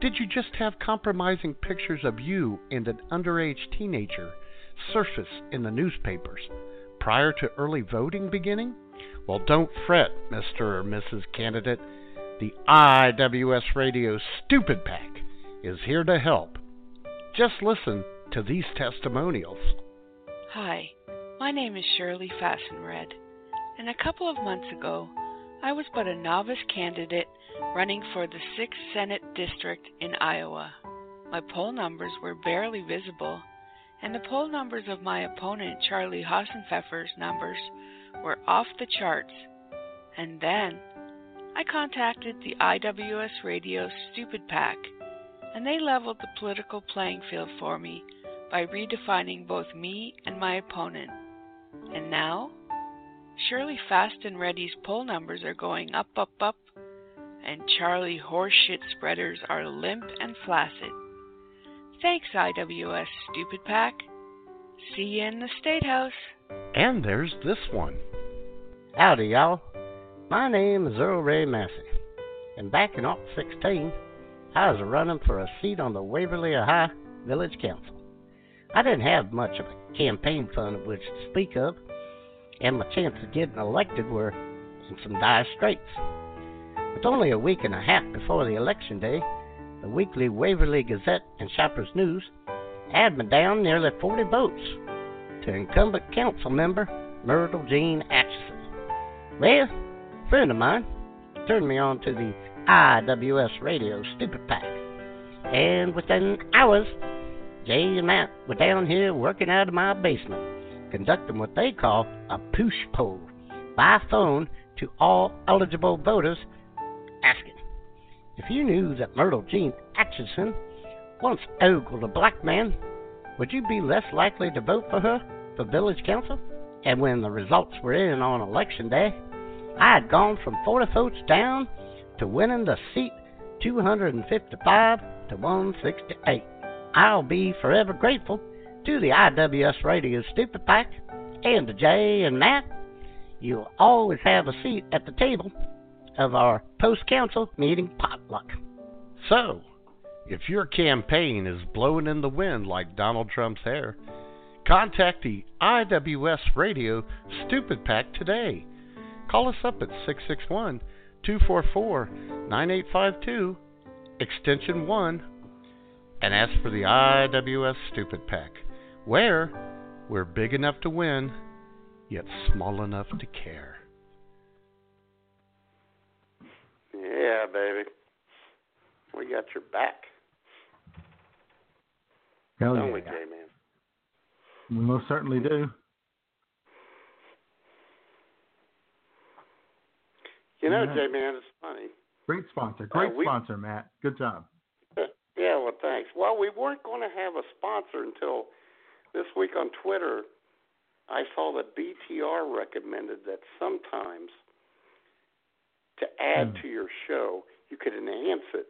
Did you just have compromising pictures of you and an underage teenager surface in the newspapers prior to early voting beginning? Well, don't fret, Mr. or Mrs. Candidate. The IWS Radio Stupid Pack is here to help. Just listen to these testimonials. Hi, my name is Shirley Fastenred, and a couple of months ago, I was but a novice candidate running for the 6th Senate District in Iowa. My poll numbers were barely visible, and the poll numbers of my opponent, Charlie Hassenpfeffer's numbers, were off the charts. And then I contacted the IWS Radio Stupid Pack, and they leveled the political playing field for me by redefining both me and my opponent. And now, Shirley Fast and Ready's poll numbers are going up, up, up, and Charlie Horseshit Spreaders are limp and flaccid. Thanks, IWS Stupid Pack. See you in the State House. And there's this one. Howdy, y'all. My name is Earl Ray Massey, and back in 16, I was running for a seat on the Waverly High Village Council. I didn't have much of a campaign fund of which to speak of, and my chances of getting elected were in some dire straits. With only a week and a half before the election day, the weekly Waverly Gazette and Shoppers News had me down nearly 40 votes to incumbent council member Myrtle Jean Atchison. Well, a friend of mine turned me on to the IWS Radio Stupid pack, and within hours, Jay and Matt were down here working out of my basement, conducting what they call a push poll by phone to all eligible voters, asking if you knew that Myrtle Jean Atchison once ogled a black man, would you be less likely to vote for her for village council? And when the results were in on election day, I had gone from 40 votes down to winning the seat 255 to 168. I'll be forever grateful to the IWS Radio Stupid Pack and to Jay and Matt. You'll always have a seat at the table of our post council meeting potluck. So, if your campaign is blowing in the wind like Donald Trump's hair, contact the IWS Radio Stupid Pack today. Call us up at 661 244 9852, extension 1, and ask for the IWS Stupid PAC, where we're big enough to win, yet small enough to care. Yeah, baby. We got your back. Hell Don't yeah. we, J Man? We most certainly do. You know, Yeah. J Man, it's funny. Great sponsor. Great Uh, we- sponsor, Matt. Good job. Yeah, well, thanks. Well, we weren't going to have a sponsor until this week on Twitter. I saw that BTR recommended that sometimes to add Hmm. to your show, you could enhance it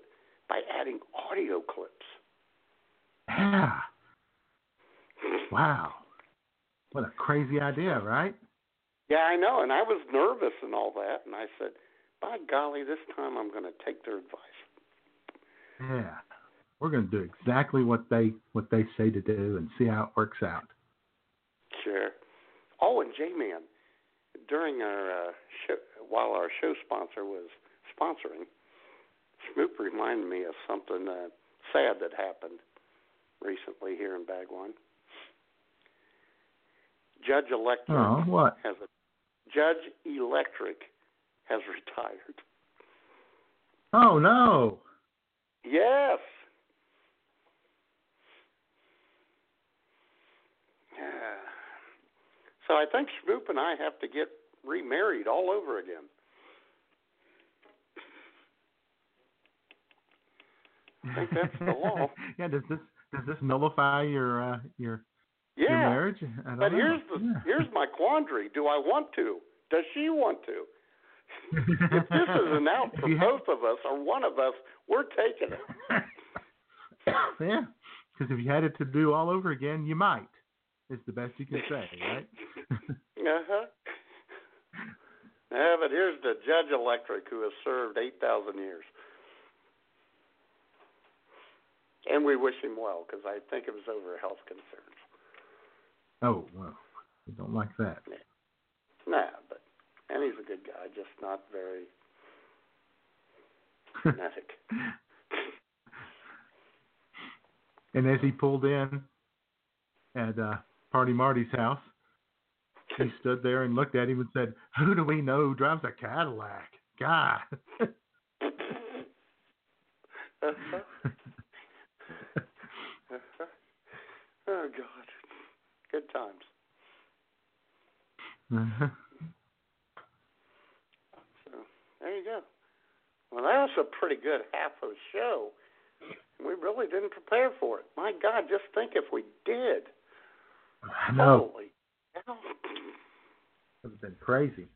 by adding audio clips. Yeah. *laughs* Wow. What a crazy idea, right? Yeah, I know, and I was nervous and all that, and I said, "By golly, this time I'm going to take their advice." Yeah. We're going to do exactly what they what they say to do and see how it works out. Sure. Oh, and J Man, during our uh, show, while our show sponsor was sponsoring, Smoop reminded me of something uh, sad that happened recently here in Bagwan. Judge Electric Oh, what? has a Judge Electric has *laughs* retired. Oh no. Yes. Yeah. So I think Smoop and I have to get remarried all over again. I think that's the law. *laughs* yeah, does this does this nullify your uh your your marriage? I don't But know. here's the here's my quandary. Do I want to? Does she want to? If this is an *laughs* out for both of us or one of us, we're taking it. *laughs* yeah, because if you had it to do all over again, you might. It's the best you can say, right? *laughs* Uh huh. Yeah, but here's the Judge Electric who has served 8,000 years. And we wish him well because I think it was over health concerns. oh well, we don't like that. Nah, but, and he's a good guy, just not very. *laughs* *laughs* And as he pulled in at uh, Party Marty's house, he *laughs* stood there and looked at him and said, "Who do we know drives a Cadillac? God." *laughs* oh God, good times. *laughs* Uh-huh. So there you go. Well, that was a pretty good half of the show. We really didn't prepare for it. My God, just think if we did. I know. Holy hell. It would have been crazy.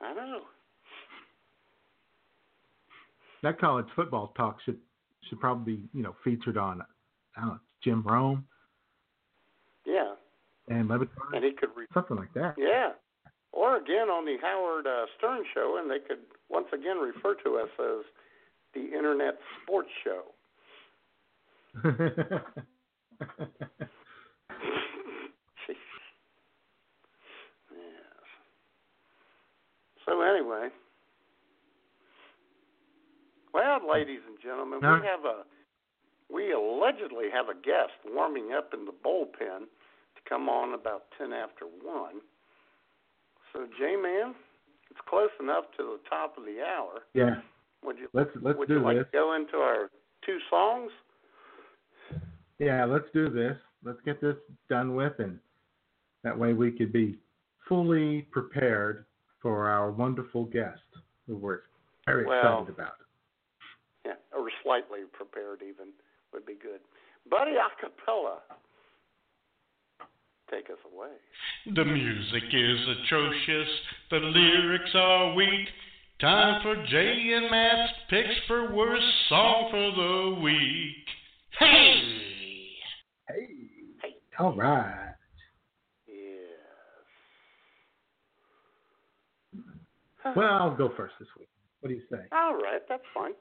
I know. That college football talk should should probably be, you know, featured on I don't know, Jim Rome Yeah. and Le Batard, And he could re- something like that. Yeah. Or again on the Howard uh, Stern show, and they could once again refer to us as the Internet Sports Show. *laughs* *laughs* yes. So anyway, well, ladies and gentlemen, Huh? we have a we allegedly have a guest warming up in the bullpen to come on about ten after one. So, J Man, it's close enough to the top of the hour. yeah. Would you Let's let's would do you like this. to go into our two songs? Yeah, let's do this. Let's get this done with, and that way we could be fully prepared for our wonderful guest, who we're very Well- excited about. Yeah, or slightly prepared even would be good. Buddy Acapella, take us away. The music is atrocious, the lyrics are weak. Time for Jay and Matt's picks for worst song for the week. Hey! All right. Well, I'll go first this week. What do you say? All right, that's fine.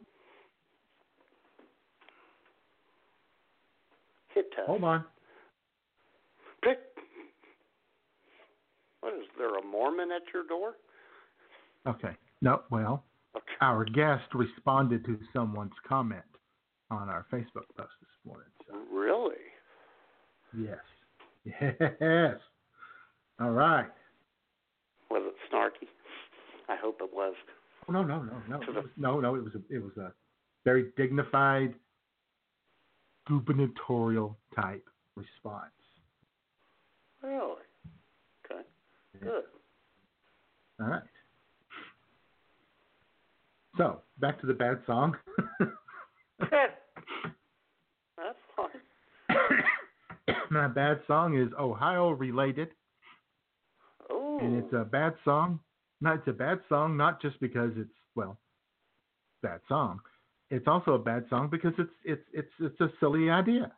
Hit test. Hold on. Pick. What is there a Mormon at your door? Okay. No, well, our guest responded to someone's comment on our Facebook post this morning. So, Really? Yes. *laughs* Yes. All right. Was it snarky? I hope it was. Oh, no, no, no, no. The- was, no, no. It was a, it was a very dignified, gubernatorial type response. Really? Okay. Good. All right. So back to the bad song. *laughs* *laughs* That's fine. My bad song is Ohio related, Oh. and it's a bad song. No, it's a bad song not just because it's well, bad song. It's also a bad song because it's it's it's it's a silly idea.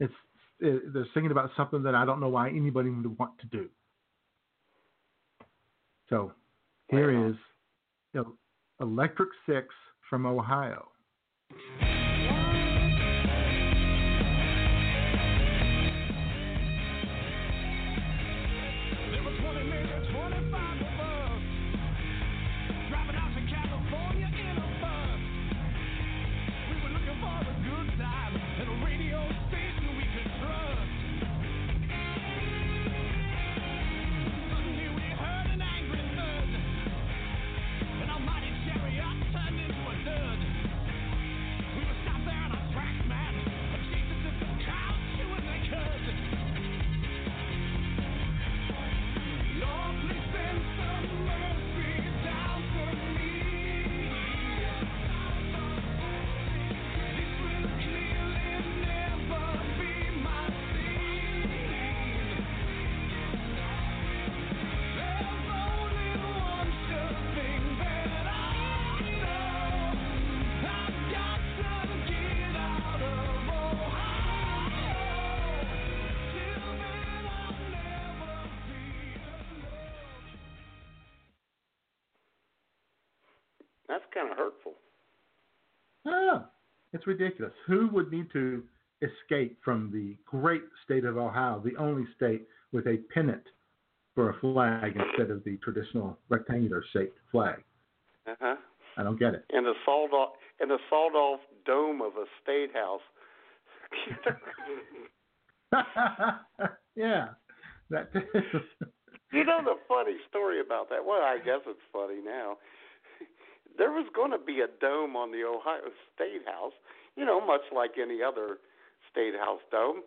It's it, they're singing about something that I don't know why anybody would want to do. So here is you know, Electric Six from Ohio. It's ridiculous. Who would need to escape from the great state of Ohio, the only state with a pennant for a flag instead of the traditional rectangular shaped flag? Uh huh. I don't get it. In the sawed off in the sawed off dome of a state house. *laughs* *laughs* yeah. That you know the funny story about that? Well, I guess it's funny now. There was going to be a dome on the Ohio State House, you know, much like any other State House dome,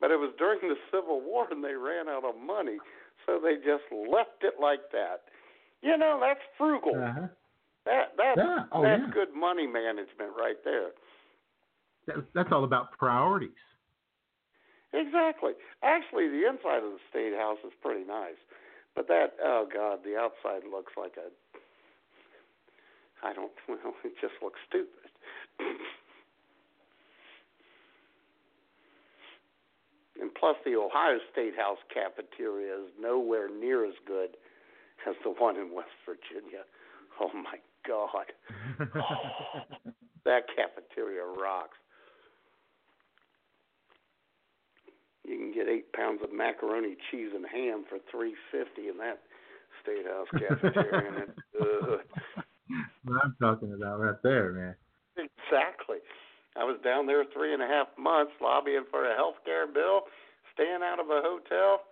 but it was during the Civil War and they ran out of money, so they just left it like that. You know, that's frugal. Uh-huh. That that's Yeah. Oh, that's yeah. good money management right there. That, that's all about priorities. Exactly. Actually, the inside of the state house is pretty nice, but that oh god, the outside looks like a I don't *laughs* well, it just looks stupid. and plus, the Ohio State House cafeteria is nowhere near as good as the one in West Virginia. Oh my god, *laughs* that cafeteria rocks. You can get eight pounds of macaroni, cheese, and ham for three fifty in that State House cafeteria, and it's *laughs* good. *laughs* what I'm talking about right there, man. Exactly. I was down there three and a half months lobbying for a health care bill, staying out of a hotel.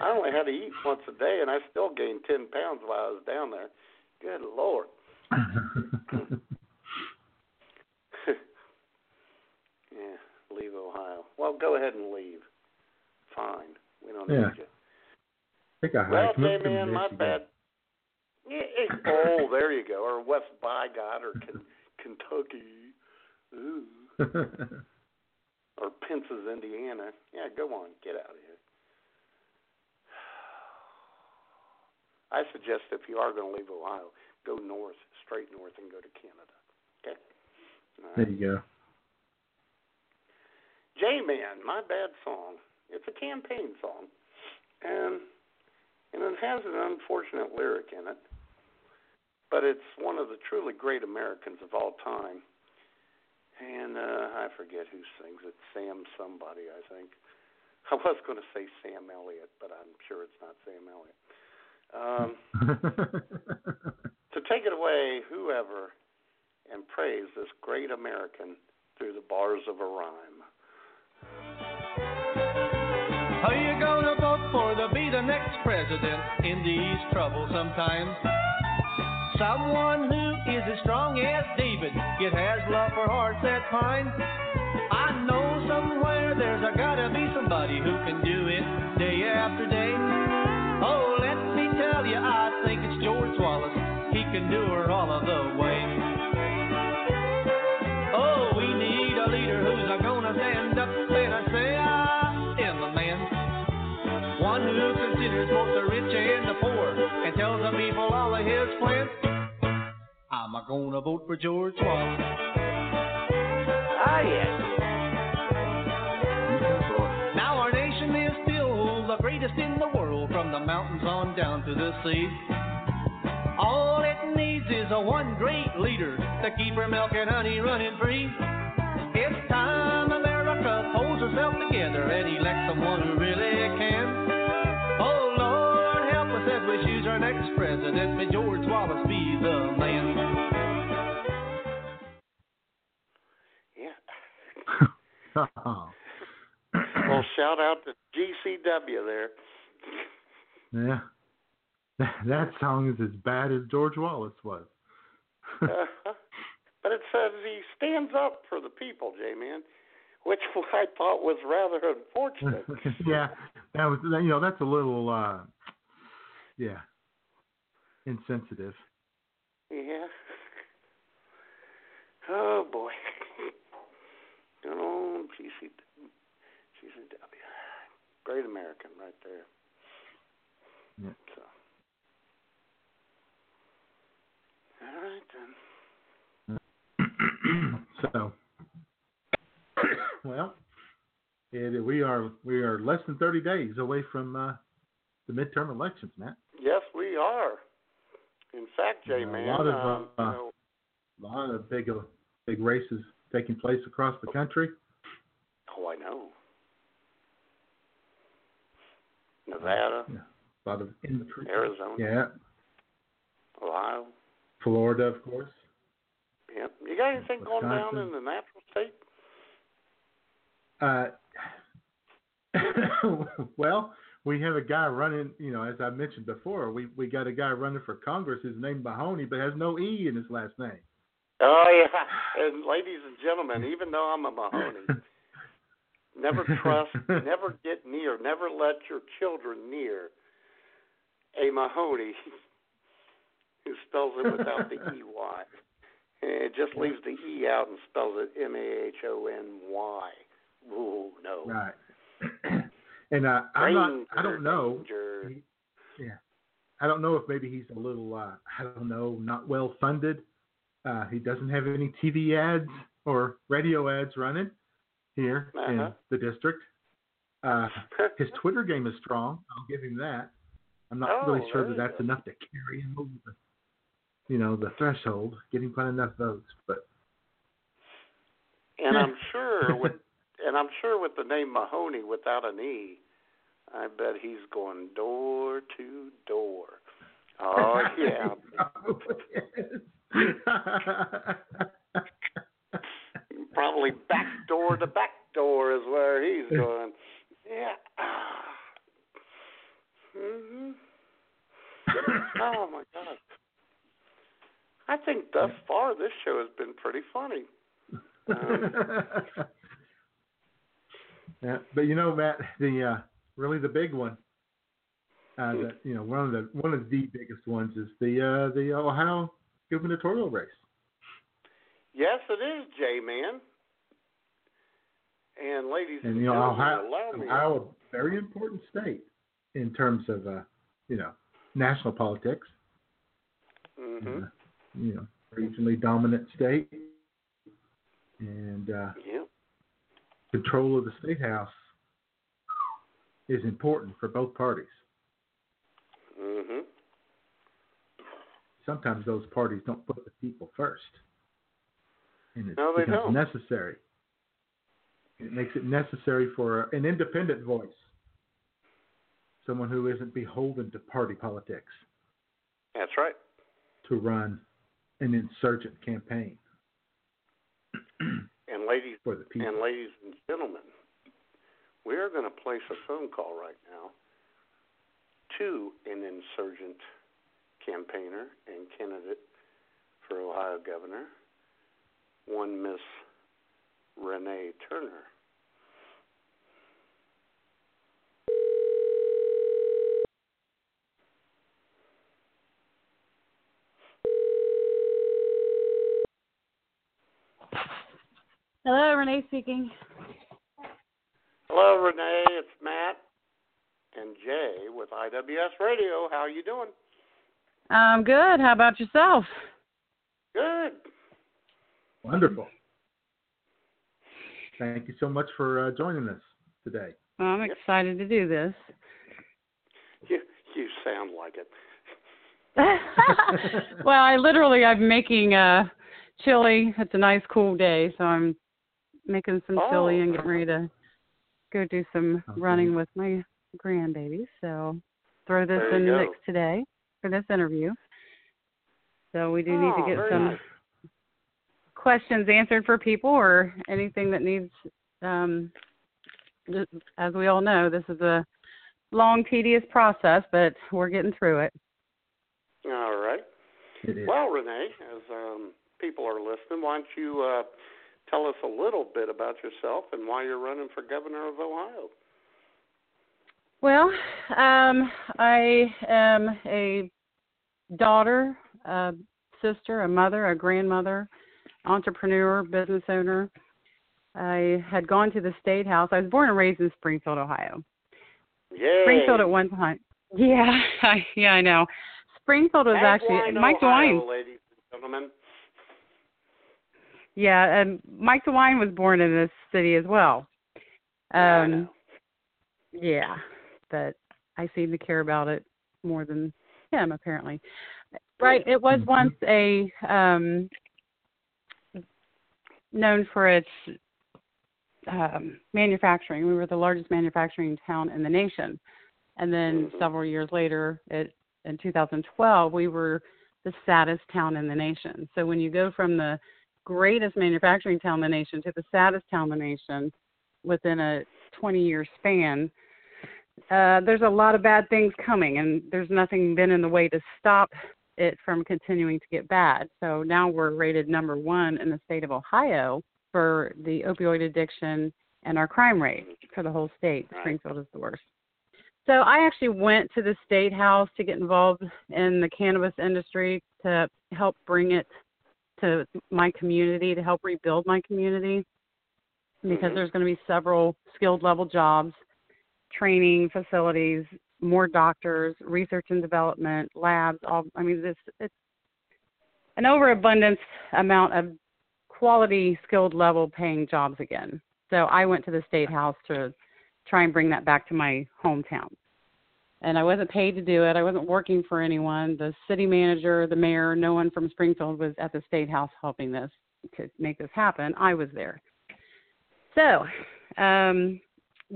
I only had to eat once a day, and I still gained ten pounds while I was down there. Good lord. *laughs* *laughs* yeah, leave Ohio. Well, go ahead and leave. Fine. We don't Yeah. need you. Take a Well, hike. J-Man, my bad. Oh, there you go. Or West Bygod or Ken, Kentucky. Ooh. *laughs* or Pence's, Indiana. Yeah, go on, get out of here. I suggest if you are going to leave Ohio, go north, straight north, and go to Canada. Okay. All there you go. J Man, my bad song. It's a campaign song, and and it has an unfortunate lyric in it, but it's one of the truly great Americans of all time. And uh, I forget who sings it. Sam somebody, I think. *laughs* I was going to say Sam Elliott, but I'm sure it's not Sam Elliott. Um, *laughs* to take it away, whoever, and praise this great American through the bars of a rhyme. Are you gonna vote for to be the next president in these troublesome times? Someone who is as strong as David, yet has love for hearts that pine. I know somewhere there's a gotta be somebody who can do it day after day. Oh, let me tell you, I think it's George Wallace. He can do her all of the way. I'm gonna vote for George Wallace. Ah, yes. Now our nation is still the greatest in the world, from the mountains on down to the sea. All it needs is a one great leader to keep her milk and honey running free. It's time America pulls herself together and elects someone who really can. Oh, Well, *laughs* shout out to GCW there. yeah. That, song is as bad as George Wallace was. Uh-huh. But it says he stands up for the people, J Man, which *laughs* I thought was rather unfortunate. *laughs* yeah, that was you know that's a little uh yeah insensitive. yeah. Oh boy. Good old GC, GCW. Great American right there. Yeah. So. All right then. *clears throat* so, well, it, we are we are less than thirty days away from uh, the midterm elections, Matt. Yes, we are. In fact, J A Man, a lot of um, uh, you know, a lot of big uh, big races taking place across the country. oh, I know. Nevada, Yeah, a lot of intrigue. Arizona, Yeah, Ohio. Florida, of course. Yep. You got anything going down in the natural state? Uh, *laughs* well, we have a guy running. You know, as I mentioned before, we we got a guy running for Congress. His name Mahoney, but has no e in his last name. Oh yeah. And ladies and gentlemen, even though I'm a Mahoney, Never trust, *laughs* never get near, never let your children near a Mahoney *laughs* who spells it without the EY. And it just leaves the E out and spells it M A H O N Y. Ooh, no. Right. *clears throat* and uh, I'm not. I don't know. Danger. Yeah. I don't know if maybe he's a little. Uh, I don't know. Not well funded. Uh, he doesn't have any TV ads or radio ads running here in Uh-huh. the district. Uh, *laughs* his Twitter game is strong. I'll give him that. I'm not Oh, really sure that that's go. enough to carry him over the, you know, the threshold, getting quite enough votes. But And I'm *laughs* sure with and I'm sure with the name Mahoney without an E, I bet he's going door to door. *laughs* Oh yeah. *laughs* Probably back door to back door is where he's going. Yeah. hmm Oh my god. I think thus far this show has been pretty funny. Um, *laughs* yeah, but you know, Matt, the uh, really the big one, uh, that you know, one of the one of the biggest ones is the uh, the Ohio gubernatorial race. Yes, it is, J Man. And ladies And and, you know, gentlemen, Ohio. Ohio, a very important state in terms of uh, you know national politics. hmm Uh, you know, regionally dominant state, and uh, Yeah. control of the state house is important for both parties. hmm Sometimes those parties don't put the people first, and it No, they becomes don't. necessary. It makes it necessary for an independent voice, someone who isn't beholden to party politics, That's right. to run an insurgent campaign *clears throat* And ladies for the people. and ladies and gentlemen, we are going to place a phone call right now to an insurgent campaigner and candidate for Ohio governor, one Miss Renea Turner. Hello, Renea speaking. Hello, Renea. It's Matt and Jay with IWS Radio. How are you doing? I'm good. How about yourself? Good. Wonderful. Thank you so much for uh, joining us today. Well, I'm excited to do this. You you sound like it. *laughs* *laughs* well, I literally I'm making uh chili. It's a nice cool day, so I'm making some chili Oh. and getting ready to go do some Okay. running with my grandbaby. So throw this There in the go. mix today for this interview. So we do need Oh, to get some nice. questions answered for people or anything that needs um as we all know this is a long tedious process but we're getting through it All right. It is. Well, Renea, as um, people are listening, why don't you uh, tell us a little bit about yourself and why you're running for governor of Ohio? Well um i am a daughter a sister a mother a grandmother entrepreneur business owner. I had gone to the state house. I was born and raised in springfield ohio. Yay. springfield at one time. Yeah *laughs* I, yeah i know. Springfield was actually mike Ohio, dewine ladies and gentlemen. Yeah, and Mike DeWine was born in this city as well. Um yeah, but I seem to care about it more than him apparently. Right, it was Mhm. once a um known for its um manufacturing. We were the largest manufacturing town in the nation. And then Mhm. several years later, it in 2012, we were the saddest town in the nation. So when you go from the greatest manufacturing town in the nation to the saddest town in the nation within a 20 year span, uh, there's a lot of bad things coming, and there's nothing been in the way to stop it from continuing to get bad. So now we're rated number one in the state of Ohio for the opioid addiction and our crime rate for the whole state. Springfield is the worst. So I actually went to the state house to get involved in the cannabis industry to help bring it to my community, to help rebuild my community, because there's going to be several skilled level jobs, training facilities, more doctors, research and development, labs. All I mean, this it's an overabundance amount of quality, skilled level paying jobs again. So I went to the state house to try and bring that back to my hometown. And I wasn't paid to do it. I wasn't working for anyone. The city manager, the mayor, no one from Springfield was at the state house helping this to make this happen. I was there. So, um,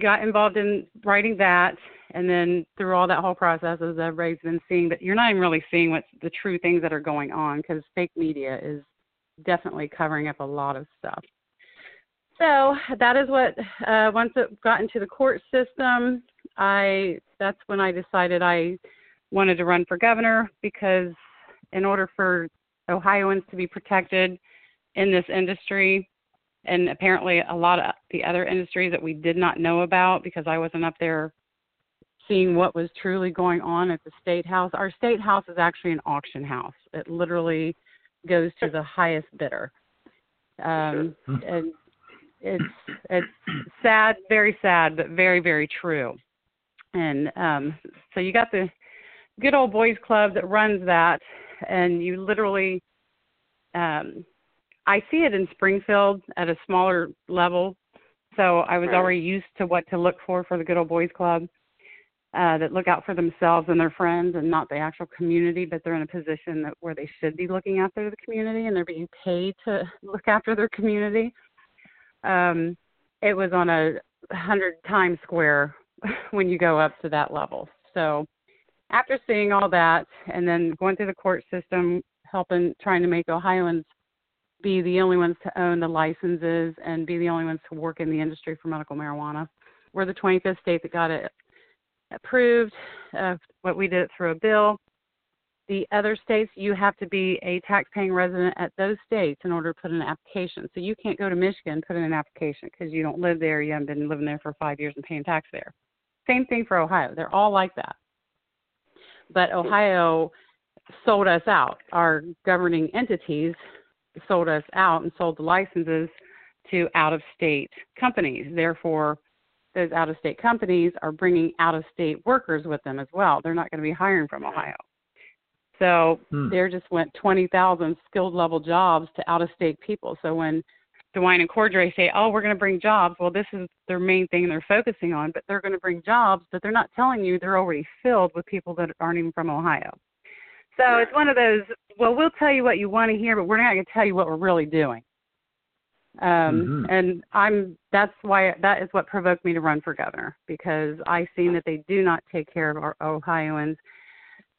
got involved in writing that, and then through all that whole process, as everybody's been seeing, but you're not even really seeing what's the true things that are going on because fake media is definitely covering up a lot of stuff. So that is what uh, once it got into the court system, I that's when I decided I wanted to run for governor because in order for Ohioans to be protected in this industry, and apparently a lot of the other industries that we did not know about because I wasn't up there seeing what was truly going on at the state house. Our state house is actually an auction house. It literally goes to the highest bidder. Um, and it's it's sad, very sad, but very very true. And um, so you got the good old boys club that runs that, and you literally, um, I see it in Springfield at a smaller level. So I was already used to what to look for for the good old boys club. Uh, that look out for themselves and their friends and not the actual community, but they're in a position that where they should be looking after the community and they're being paid to *laughs* look after their community um, it was on a hundred Times Square *laughs* when you go up to that level. So after seeing all that and then going through the court system, helping trying to make Ohioans be the only ones to own the licenses and be the only ones to work in the industry for medical marijuana. We're the 25th state that got it approved. Uh, what we did it through a bill the other states, you have to be a tax-paying resident at those states in order to put in an application. So you can't go to Michigan and put in an application because you don't live there. You haven't been living there for five years and paying tax there. Same thing for Ohio. They're all like that. But Ohio sold us out. Our governing entities sold us out and sold the licenses to out-of-state companies. Therefore, those out-of-state companies are bringing out-of-state workers with them as well. They're not going to be hiring from Ohio. So Hmm. there just went 20,000 skilled level jobs to out of state people. So when DeWine and Cordray say, oh, we're going to bring jobs, well, this is their main thing they're focusing on, but they're going to bring jobs, but they're not telling you they're already filled with people that aren't even from Ohio. So it's one of those, well, we'll tell you what you want to hear, but we're not going to tell you what we're really doing. Um, Mhm. And I'm that's why that is what provoked me to run for governor because I seen that they do not take care of our Ohioans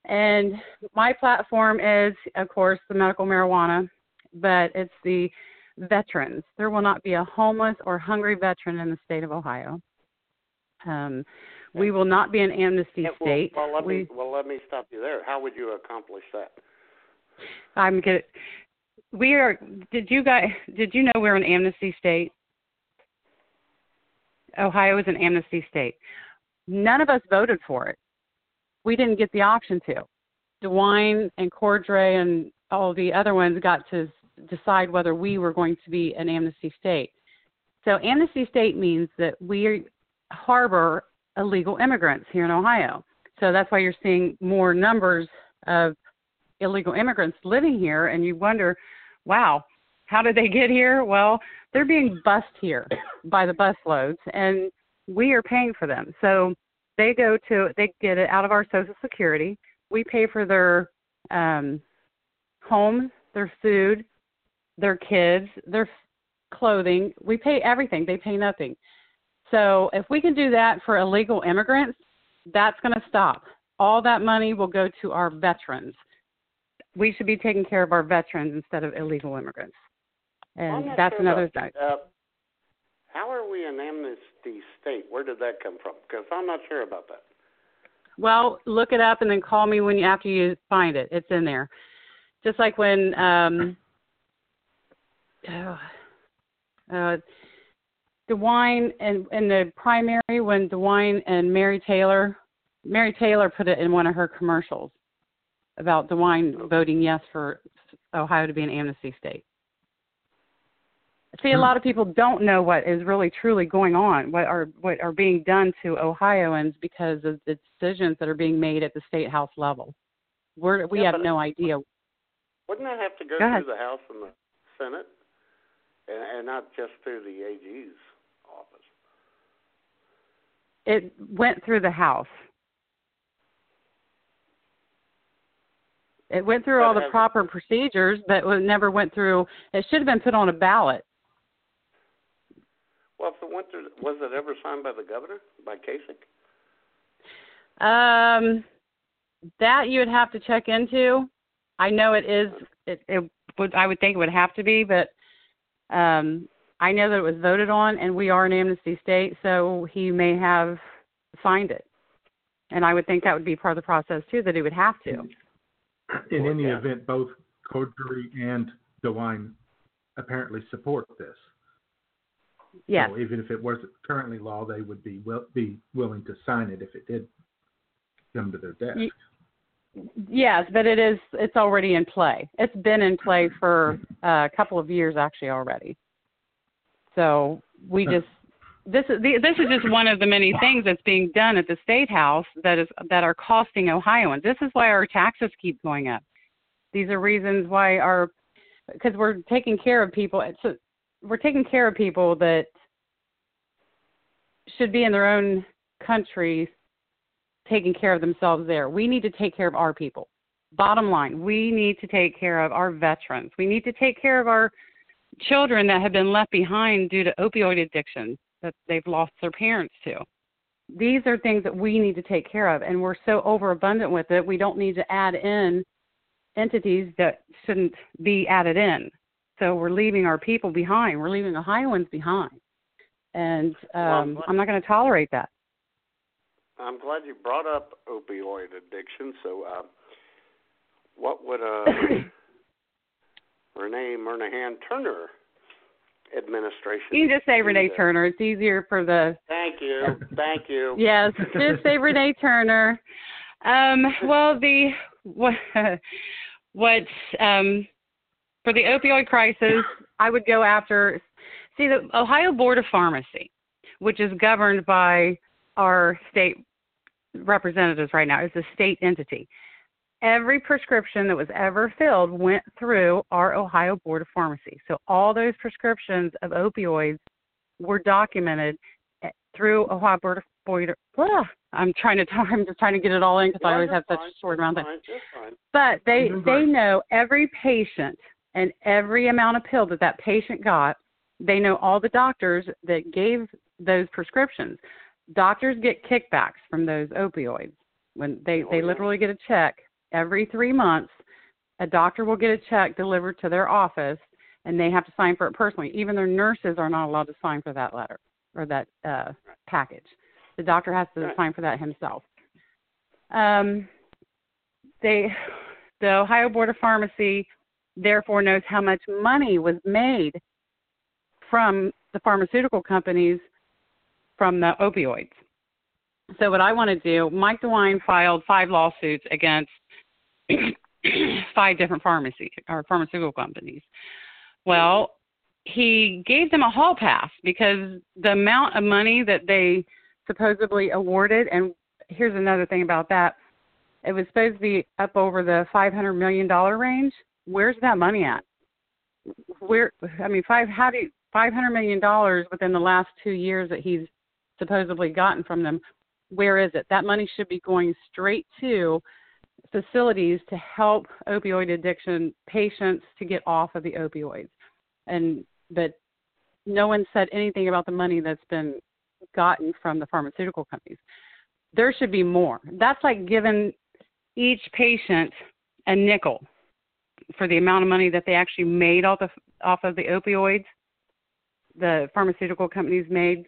and my platform is, of course, the medical marijuana, but it's the veterans. There will not be a homeless or hungry veteran in the state of Ohio. Um, we will not be an amnesty Yeah, well, state. well, let we, me well let me stop you there. How would you accomplish that? I'm good. We are. Did you guys? Did you know we're an amnesty state? Ohio is an amnesty state. None of us voted for it. We didn't get the option to. DeWine and Cordray and all the other ones got to decide whether we were going to be an amnesty state. So amnesty state means that we harbor illegal immigrants here in Ohio. So that's why you're seeing more numbers of illegal immigrants living here and you wonder, wow, how did they get here? Well, they're being bussed here by the bus loads and we are paying for them. So they go to they get it out of our social security. We pay for their um homes, their food, their kids, their clothing. We pay everything. They pay nothing. So if we can do that for illegal immigrants, that's going to stop. All that money will go to our veterans. We should be taking care of our veterans instead of illegal immigrants. And that's sure another thing. Uh, how are we an amnesty state? Where did that come from? Because I'm not sure about that. Well, look it up and then call me when you after you find it. It's in there. Just like when um *sighs* oh, uh DeWine and in the primary when DeWine and Mary Taylor, Mary Taylor put it in one of her commercials about DeWine voting yes for Ohio to be an amnesty state. See, a hmm. lot of people don't know what is really truly going on, what are what are being done to Ohioans because of the decisions that are being made at the state house level. We're we Yeah, have no idea. Wouldn't that have to go, Go ahead. through the House and the Senate, and, and not just through the AG's? It went through the house. It went through all the proper procedures, but it never went through. It should have been put on a ballot. Well, if it went through, was it ever signed by the governor, by Kasich? Um, that you would have to check into. I know it is. It, it would. I would think it would have to be, but um, I know that it was voted on, and we are an amnesty state, so he may have signed it. And I would think that would be part of the process too, that he would have to. In any yeah. event, both Cordray and DeWine apparently support this. Yes. So even if it wasn't currently law, they would be will, be willing to sign it if it did come to their desk. Yes, but it is. It's already in play. It's been in play for uh, a couple of years actually already. So we just this is this is just one of the many things that's being done at the state house that is that are costing Ohioans. This is why our taxes keep going up. These are reasons why our because we're taking care of people. We're taking care of people that should be in their own countries taking care of themselves there. We need to take care of our people. Bottom line, we need to take care of our veterans. We need to take care of our children that have been left behind due to opioid addiction that they've lost their parents to. These are things that we need to take care of, and we're so overabundant with it, we don't need to add in entities that shouldn't be added in. So we're leaving our people behind. We're leaving Ohioans behind. And um, I'm not going to tolerate that. I'm glad you brought up opioid addiction. So, uh, what would uh, *coughs* Renea Murnahan Turner administration? You can just say Renea? Turner. It's easier for the Thank you, thank you. *laughs* yes. Just say Renea Turner. Um, well, the what what um, for the opioid crisis, I would go after. See, the Ohio Board of Pharmacy, which is governed by our state representatives right now, is a state entity. Every prescription that was ever filled went through our Ohio Board of Pharmacy. So all those prescriptions of opioids were documented eh, through Ohio Board of Board. of- Blah. I'm trying to talk. *laughs* I'm just trying to get it all in because I always you're have such a short you're amount of fine, but they You're they know every patient and every amount of pill that that patient got. They know all the doctors that gave those prescriptions. Doctors get kickbacks from those opioids when they they literally get a check every three months. A doctor will get a check delivered to their office, and they have to sign for it personally. Even their nurses are not allowed to sign for that letter or that uh, package. The doctor has to Right. sign for that himself. Um, they, the Ohio Board of Pharmacy, therefore knows how much money was made from the pharmaceutical companies from the opioids. So what I want to do, Mike DeWine filed five lawsuits against *coughs* five different pharmacy or pharmaceutical companies. Well, he gave them a hall pass because the amount of money that they supposedly awarded, and here's another thing about that, it was supposed to be up over the five hundred million dollar range. Where's that money at? Where I mean, five how do you, five hundred million dollars within the last two years that he's supposedly gotten from them? Where is it? That money should be going straight to facilities to help opioid addiction patients to get off of the opioids. And but no one said anything about the money that's been gotten from the pharmaceutical companies. There should be more. That's like giving each patient a nickel for the amount of money that they actually made off of off of the opioids. The pharmaceutical companies made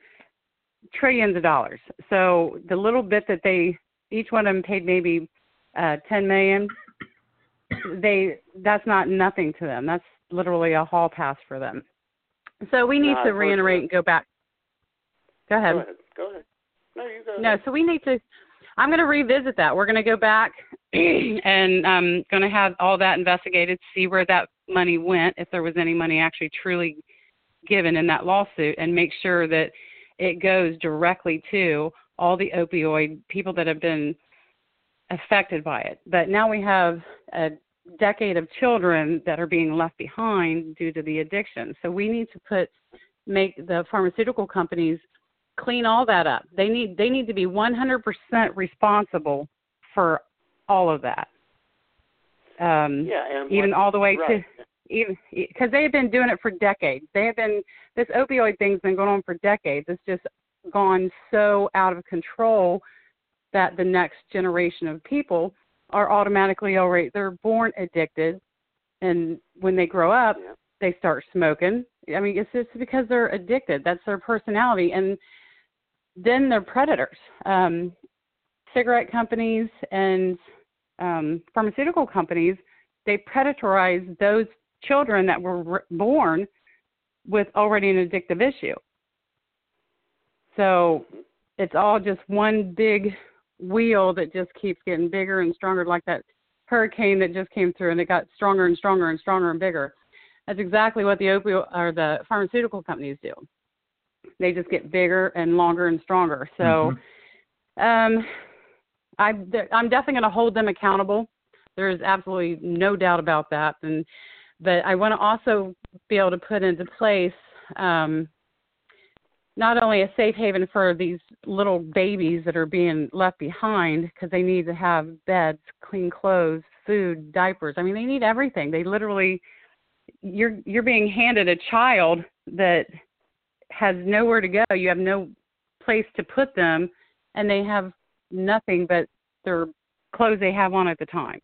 trillions of dollars. So the little bit that they each one of them paid maybe uh, 10 million. They that's not nothing to them. That's literally a hall pass for them. So we need No, to reiterate and go back. Go ahead. Go ahead. Go ahead. No, you go. No, ahead. so we need to. I'm going to revisit that. We're going to go back *clears throat* and I'm going to have all that investigated, see where that money went, if there was any money actually truly given in that lawsuit, and make sure that it goes directly to all the opioid people that have been affected by it. But now we have a decade of children that are being left behind due to the addiction. So we need to put make the pharmaceutical companies clean all that up. They need they need to be 100% responsible for all of that. Um, yeah, and even all the way right. to even because they have been doing it for decades. They have been this opioid thing's been going on for decades. It's just gone so out of control that the next generation of people are automatically already they're born addicted, and when they grow up, they start smoking. I mean, it's just because they're addicted. That's their personality, and then they're predators. Um, cigarette companies and um, pharmaceutical companies they predatorize those children that were r- born with already an addictive issue. So it's all just one big wheel that just keeps getting bigger and stronger, like that hurricane that just came through, and it got stronger and stronger and stronger and bigger. That's exactly what the opioid or the pharmaceutical companies do. They just get bigger and longer and stronger. So, um, I, I'm definitely going to hold them accountable. There is absolutely no doubt about that. And but I want to also be able to put into place um, not only a safe haven for these little babies that are being left behind because they need to have beds, clean clothes, food, diapers. I mean, they need everything. They literally you're you're being handed a child that has nowhere to go. You have no place to put them, and they have nothing but their clothes they have on at the time.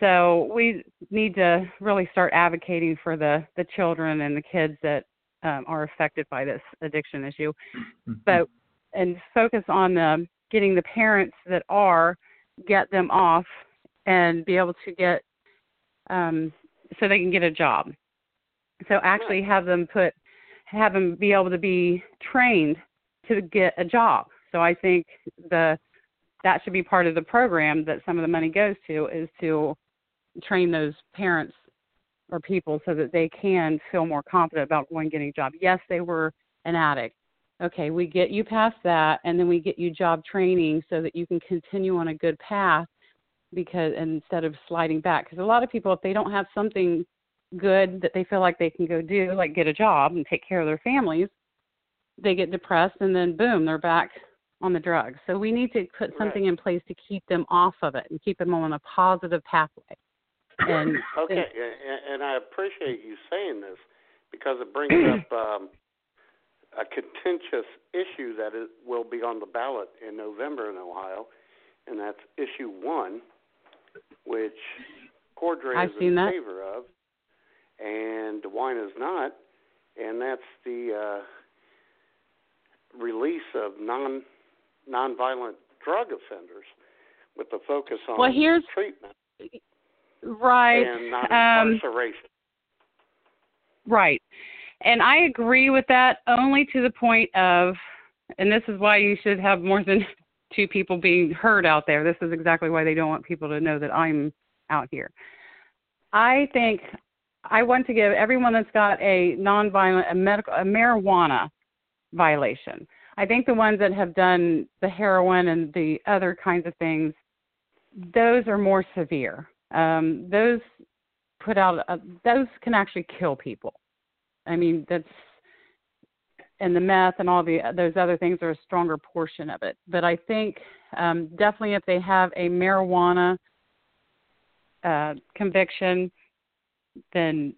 So we need to really start advocating for the the children and the kids that um, are affected by this addiction issue, but and focus on the, getting the parents that are get them off and be able to get um, so they can get a job. So actually have them put have them be able to be trained to get a job. So I think the that should be part of the program that some of the money goes to is to train those parents or people so that they can feel more confident about going getting a job. Yes, they were an addict. Okay, we get you past that and then we get you job training so that you can continue on a good path because instead of sliding back because a lot of people if they don't have something good that they feel like they can go do like get a job and take care of their families they get depressed and then boom they're back on the drugs so we need to put something in place to keep them off of it and keep them on a positive pathway and *laughs* okay, and, and I appreciate you saying this because it brings up *clears throat* um, a contentious issue that is, will be on the ballot in November in Ohio, and that's issue one, which Cordray I've is in that. favor of, and DeWine is not, and that's the uh, release of non nonviolent drug offenders with the focus on Well, here's- treatment right and not um incarceration. Right. And I agree with that only to the point of, and this is why you should have more than *laughs* two people being heard out there. This is exactly why they don't want people to know that I'm out here. I think I want to give everyone that's got a nonviolent, a medical, a marijuana violation. I think the ones that have done the heroin and the other kinds of things, those are more severe. Um, those put out, a, those can actually kill people. I mean, that's and the meth and all the those other things are a stronger portion of it. But I think um, definitely if they have a marijuana uh, conviction, then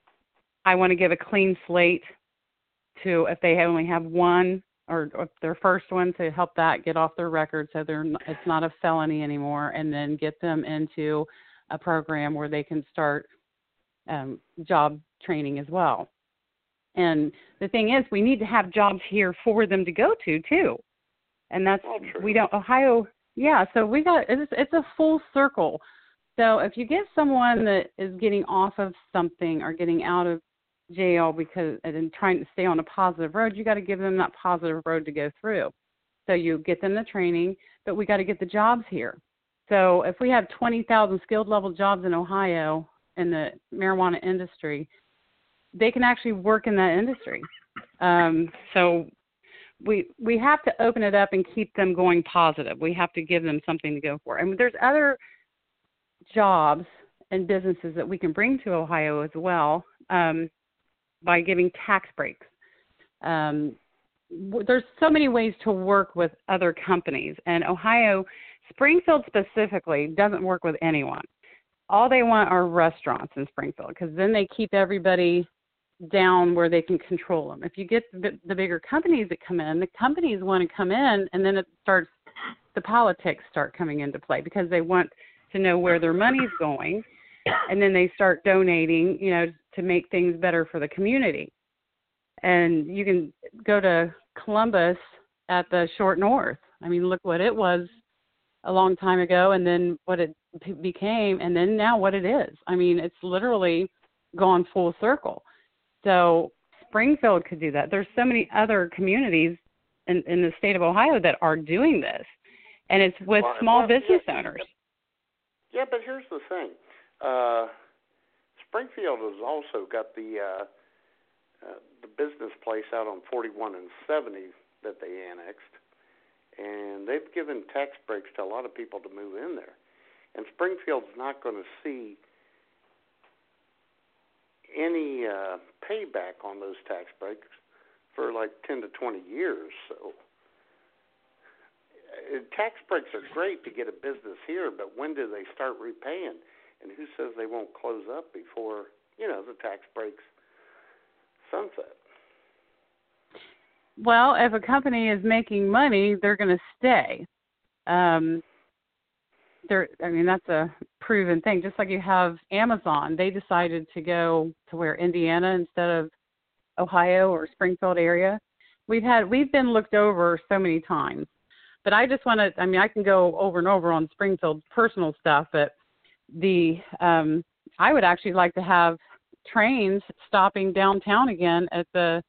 I want to give a clean slate to if they only have one or, or their first one to help that get off their record so they're it's not a felony anymore, and then get them into a program where they can start um, job training as well. And the thing is, we need to have jobs here for them to go to too, and that's we don't Ohio. Yeah, so we got it's it's a full circle. So if you get someone that is getting off of something or getting out of jail because and trying to stay on a positive road, you got to give them that positive road to go through. So you get them the training, but we got to get the jobs here. So if we have 20,000 skilled level jobs in Ohio in the marijuana industry, they can actually work in that industry. Um, so we we have to open it up and keep them going positive. We have to give them something to go for. And there's other jobs and businesses that we can bring to Ohio as well um, by giving tax breaks. Um, there's so many ways to work with other companies, and Ohio, Springfield specifically, doesn't work with anyone. All they want are restaurants in Springfield because then they keep everybody down where they can control them. If you get the, the bigger companies that come in, the companies want to come in, and then it starts the politics start coming into play because they want to know where their money's going, and then they start donating, you know, to make things better for the community. And you can go to Columbus at the short north. I mean, look what it was a long time ago, and then what it became, and then now what it is. I mean, it's literally gone full circle. So Springfield could do that. There's so many other communities in, in the state of Ohio that are doing this, and it's with Well, small well, business yeah, owners. Yeah, but here's the thing. Uh, Springfield has also got the uh, uh, the business place out on 41 and 70 that they annexed, and they've given tax breaks to a lot of people to move in there. And Springfield's not going to see any uh, payback on those tax breaks for like 10 to 20 years. So uh, tax breaks are great to get a business here, but when do they start repaying? And who says they won't close up before you know the tax breaks sunset? Well, if a company is making money, they're going to stay. Um, they're, I mean, that's a proven thing. Just like you have Amazon, they decided to go to where Indiana instead of Ohio or Springfield area. We've had we've been looked over so many times, but I just want to. I mean, I can go over and over on Springfield's personal stuff, but the um, I would actually like to have trains stopping downtown again at the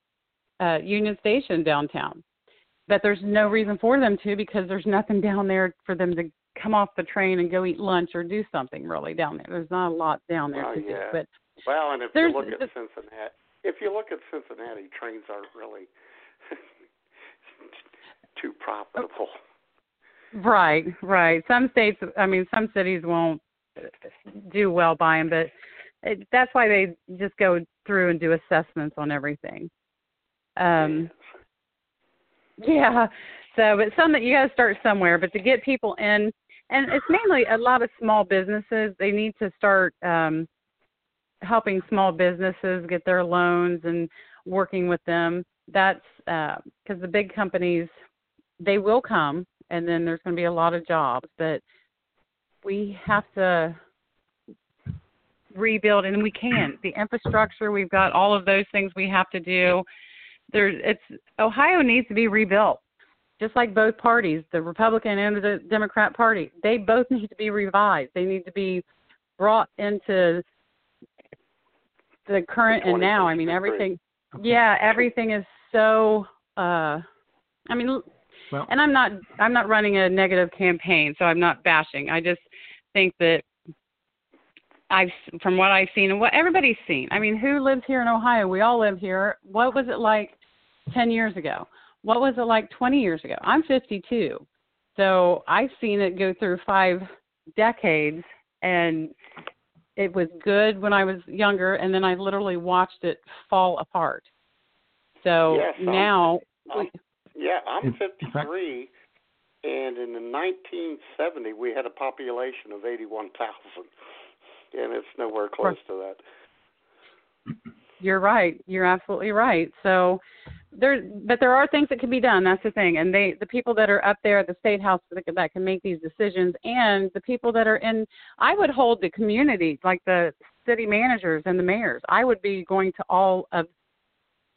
uh, Union Station downtown. But there's no reason for them to because there's nothing down there for them to come off the train and go eat lunch or do something really down there. There's not a lot down there Well, to do. But Well, and if you look at Cincinnati, if you look at Cincinnati, trains aren't really *laughs* too profitable. right, right. Some states, I mean, some cities won't do well by them, but it, that's why they just go through and do assessments on everything. Um, yeah. So, but some that you got to start somewhere. But to get people in, and it's mainly a lot of small businesses. They need to start um, helping small businesses get their loans and working with them. That's because the big companies, they will come, and then there's going to be a lot of jobs. But we have to rebuild, and we can't. The infrastructure, we've got all of those things we have to do. There's, it's Ohio needs to be rebuilt just like both parties, the Republican and the Democrat Party, they both need to be revised. They need to be brought into the current and now. I mean, everything. Yeah, everything is so. uh I mean, Well- and I'm not. I'm not running a negative campaign, so I'm not bashing. I just think that I've, from what I've seen and what everybody's seen. I mean, who lives here in Ohio? We all live here. What was it like 10 years ago? What was it like 20 years ago? I'm 52. So I've seen it go through five decades and it was good when I was younger and then I literally watched it fall apart. So Yes, I'm- now I'm- yeah, I'm In- in fact- 53, and in the 1970 we had a population of 81,000, and it's nowhere close to that. You're right. You're absolutely right. So there, but there are things that can be done. That's the thing. And they, the people that are up there at the state house that, can- that can make these decisions, and the people that are in, I would hold the community, like the city managers and the mayors. I would be going to all of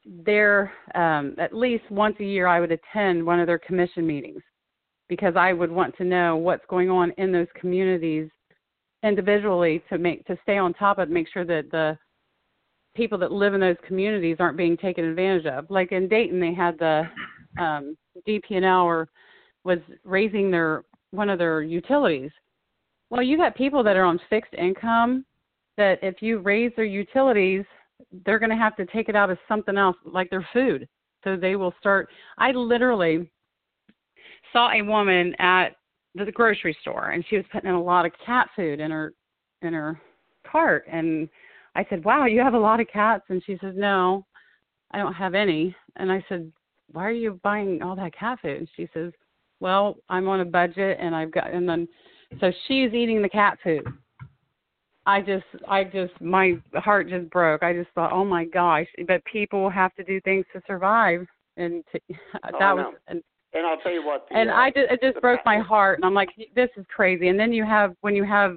their, um, at least once a year, I would attend one of their commission meetings because I would want to know what's going on in those communities individually to make to stay on top of make sure that the people that live in those communities aren't being taken advantage of. Like in Dayton, they had the um, DP&L or was raising their one of their utilities. Well, you got people that are on fixed income that if you raise their utilities, they're going to have to take it out of something else, like their food. So they will start. I literally saw a woman at the grocery store, and she was putting in a lot of cat food in her in her cart, and I said, "Wow, you have a lot of cats." And she says, "No, I don't have any." And I said, "Why are you buying all that cat food?" And she says, "Well, I'm on a budget, and I've got." And then, so she's eating the cat food. I just, I just, my heart just broke. I just thought, oh my gosh! But people have to do things to survive, and to, Oh, that was, and And I'll tell you what. The, and uh, I just it just broke my heart, and I'm like, this is crazy. And then you have when you have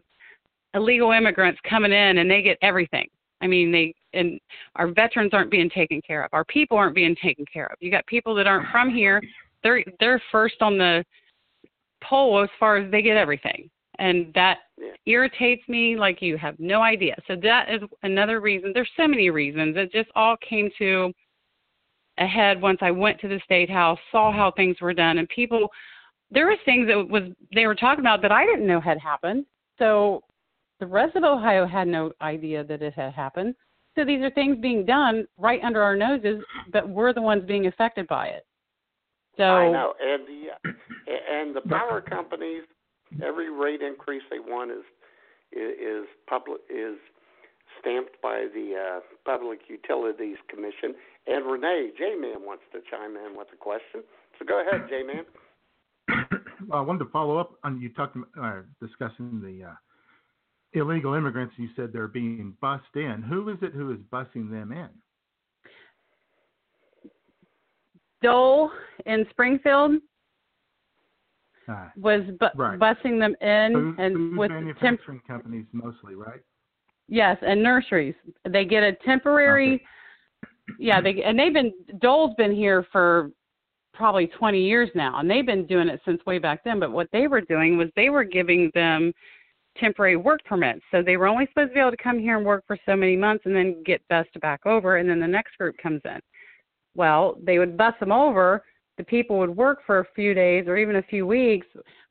illegal immigrants coming in and they get everything. I mean, they and our veterans aren't being taken care of. Our people aren't being taken care of. You got people that aren't from here. They're they're first on the poll as far as they get everything, and that irritates me like you have no idea. So that is another reason. There's so many reasons. It just all came to a head once I went to the state house, saw how things were done, and people. There were things that was they were talking about that I didn't know had happened. So the rest of Ohio had no idea that it had happened. So these are things being done right under our noses, but we're the ones being affected by it. So I know, and the and the power companies, every rate increase they want is is public is stamped by the uh, Public Utilities Commission. And Renea J Man wants to chime in with a question, so go ahead, J Man. *coughs* I wanted to follow up on you talked uh, discussing the uh, illegal immigrants. You said they're being bussed in. Who is it who is bussing them in? Dole in Springfield Uh, was bu- Right. bussing them in food, and food with temp- manufacturing companies mostly, right? Yes, and nurseries. They get a temporary. Yeah, they and they've been Dole's been here for probably 20 years now, and they've been doing it since way back then. But what they were doing was they were giving them temporary work permits. So they were only supposed to be able to come here and work for so many months, and then get bussed back over, and then the next group comes in. Well, they would bus them over. The people would work for a few days or even a few weeks,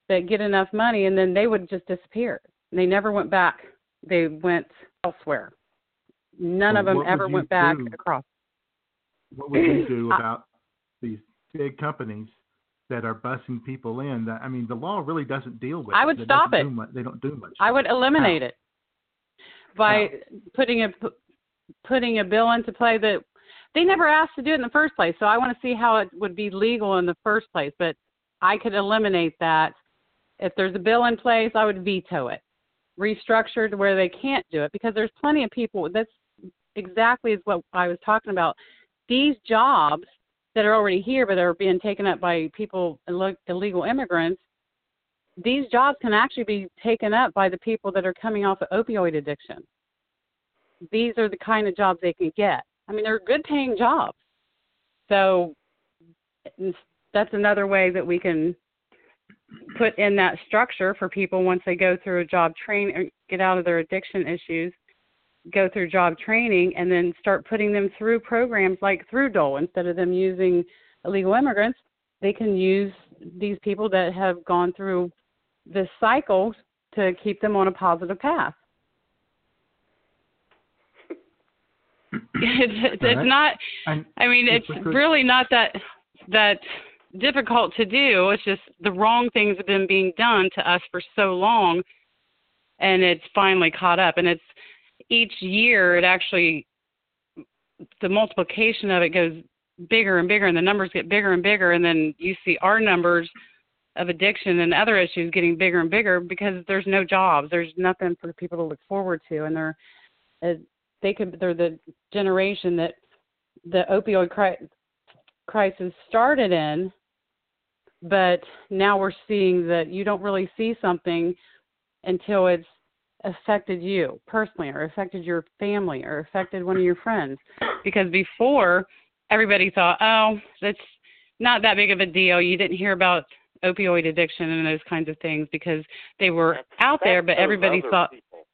but get enough money, and then they would just disappear. They never went back they went elsewhere. None Well, of them ever went back across. What would you *laughs* do about these big companies that are bussing people in? That I mean, the law really doesn't deal with. I would It stop it. much- they don't do much. I would eliminate How? it by putting a putting a bill into play that they never asked to do it in the first place. So I want to see how it would be legal in the first place. But I could eliminate that. If there's a bill in place, I would veto it. Restructure to where they can't do it because there's plenty of people. That's exactly is what I was talking about. These jobs that are already here but are being taken up by people illegal immigrants these jobs can actually be taken up by the people that are coming off of opioid addiction. These are the kind of jobs they can get. I mean, they're good paying jobs. So that's another way that we can put in that structure for people once they go through a job train or get out of their addiction issues, go through job training, and then start putting them through programs like through Dole. Instead of them using illegal immigrants, they can use these people that have gone through this cycle to keep them on a positive path. *laughs* it's it's Right. not And I mean it's really not that that difficult to do. It's just the wrong things have been being done to us for so long and it's finally caught up and it's each year it actually the multiplication of it goes bigger and bigger and the numbers get bigger and bigger and then you see our numbers of addiction and other issues getting bigger and bigger because there's no jobs there's nothing for people to look forward to and they're uh, they could they're the generation that the opioid cri- crisis started in but now we're seeing that you don't really see something until it's affected you personally or affected your family or affected one of your friends because before everybody thought oh that's not that big of a deal you didn't hear about opioid addiction and those kinds of things because they were out there but everybody thought people.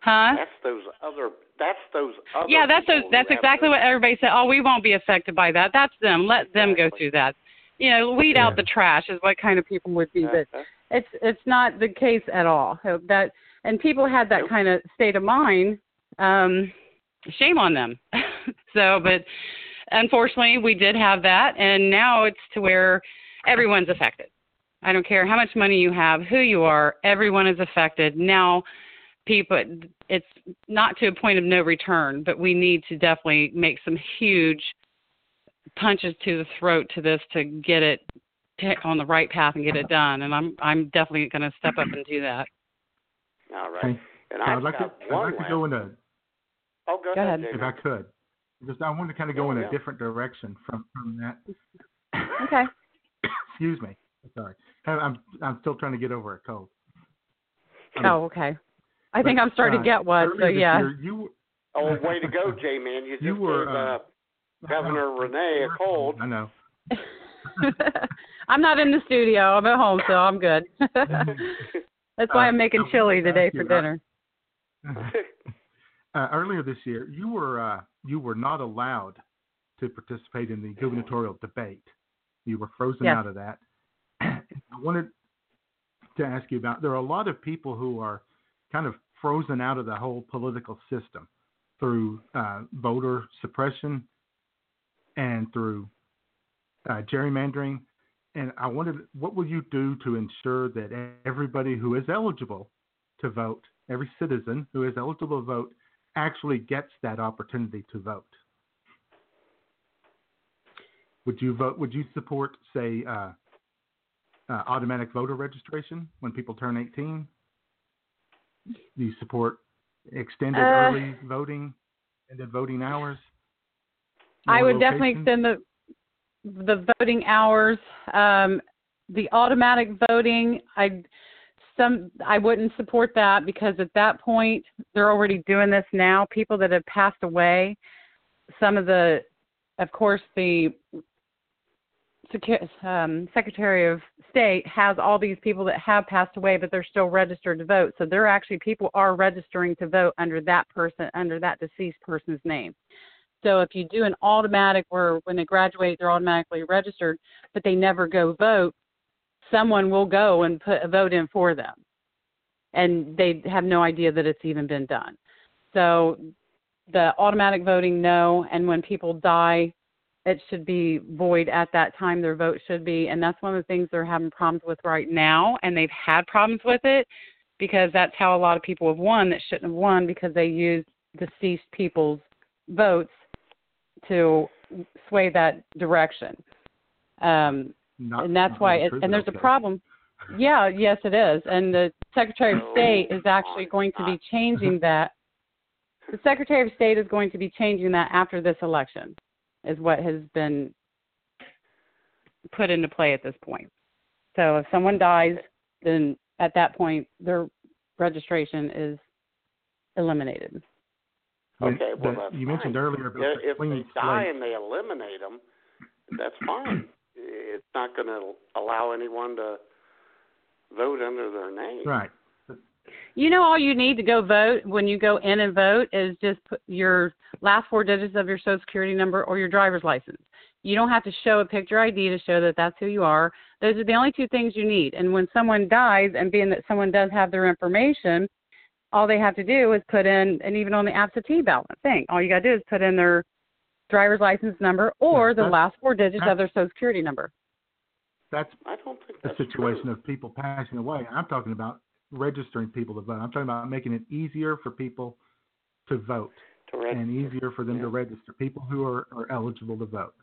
huh That's those other. that's those other. yeah, that's people those, that's exactly what everybody said. Oh, we won't be affected by that. That's them. Let them go through that. You know, weed out the trash is what kind of people would be. But it's it's not the case at all. That and people had that kind of state of mind. Um, shame on them. *laughs* so, but unfortunately, we did have that, and now it's to where everyone's affected. I don't care how much money you have, who you are, everyone is affected. Now, people, it's not to a point of no return, but we need to definitely make some huge punches to the throat to this to get it t- on the right path and get it done. And I'm I'm definitely going to step up and do that. All right. Okay. And I'd I've like to got I'd one like to go in a Oh, go, Go ahead. if I could. Just I want to kind of go Yeah, in yeah. a different direction from from that. Okay. *coughs* Excuse me. Sorry. I'm I'm- I'm still trying to get over a cold. Um, Oh, okay. I think I'm starting uh, to get one. So yeah. year, you were- Oh, *laughs* way to go, J Man! You just You were, gave uh, uh, Governor Renea a cold. I know. *laughs* I'm not in the studio. I'm at home, so I'm good. *laughs* That's why I'm making chili today for dinner. *laughs* uh, earlier this year, you were uh, you were not allowed to participate in the gubernatorial debate. You were frozen Yes. out of that. *clears throat* I wanted to ask you about. There are a lot of people who are kind of frozen out of the whole political system through uh, voter suppression and through uh, gerrymandering. And I wondered, what will you do to ensure that everybody who is eligible to vote, every citizen who is eligible to vote, actually gets that opportunity to vote? Would you vote? Would you support, say, uh, uh, automatic voter registration when people turn 18? Do you support extended Uh, early voting, and extended voting hours? I would definitely locations? extend the the voting hours. Um, the automatic voting, I some I wouldn't support that because at that point they're already doing this now. People that have passed away, some of the, of course, the um, Secretary of State has all these people that have passed away, but they're still registered to vote. So they're actually people are registering to vote under that person, under that deceased person's name. So if you do an automatic where when they graduate they're automatically registered, but they never go vote, someone will go and put a vote in for them. And they have no idea that it's even been done. So the automatic voting no and when people die it should be void at that time their vote should be and that's one of the things they're having problems with right now and they've had problems with it because that's how a lot of people have won that shouldn't have won because they used deceased people's votes to sway that direction. Um Not- and that's why it, and there's a problem. Yeah yes it is. And the secretary of state is actually going to be *laughs* changing that. The secretary of state is going to be changing that after this election is what has been put into play at this point. So if someone dies then at that point their registration is eliminated When- Okay, well that's you mentioned fine. earlier about Yeah, the if they die slate. and they eliminate them, that's fine. *clears throat* It's not going to allow anyone to vote under their name. Right. You know, all you need to go vote when you go in and vote is just put your last four digits of your social security number or your driver's license. You don't have to show a picture ID to show that that's who you are. Those are the only two things you need. And when someone dies, and being that someone does have their information, all they have to do is put in, and even on the absentee ballot thing, all you got to do is put in their driver's license number or the that's- last four digits of their social security number. That's I don't think a situation true. of people passing away. I'm talking about registering people to vote. I'm talking about making it easier for people to vote To and easier for them to register. People who are, are eligible to vote.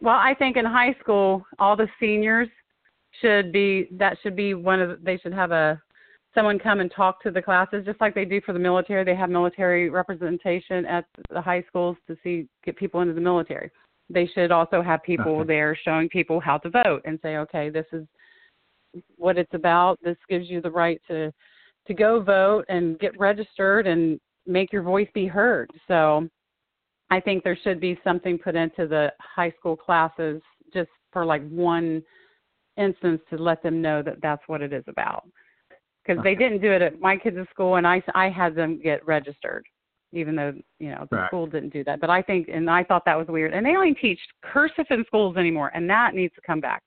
Well, I think in high school, all the seniors should be that should be one of they should have a someone come and talk to the classes just like they do for the military. They have military representation at the high schools to see get people into the military. They should also have people Okay. there showing people how to vote and say, okay, this is what it's about. This gives you the right to to go vote and get registered and make your voice be heard. So I think there should be something put into the high school classes just for like one instance to let them know that that's what it is about. Because they didn't do it at my kids' school, and I I had them get registered. even though you know the Right. school didn't do that. But I think, and I thought that was weird. And they don't teach cursive in schools anymore, and that needs to come back.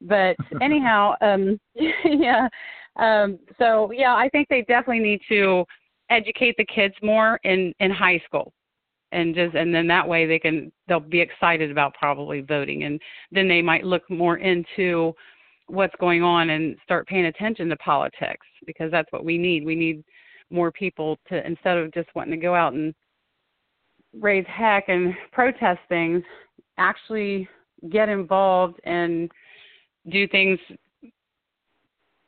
But *laughs* anyhow, um, *laughs* yeah. Um, so yeah, I think they definitely need to educate the kids more in in high school and just and then that way they can they'll be excited about probably voting and then they might look more into what's going on and start paying attention to politics because that's what we need we need more people to instead of just wanting to go out and raise heck and protest things actually get involved and do things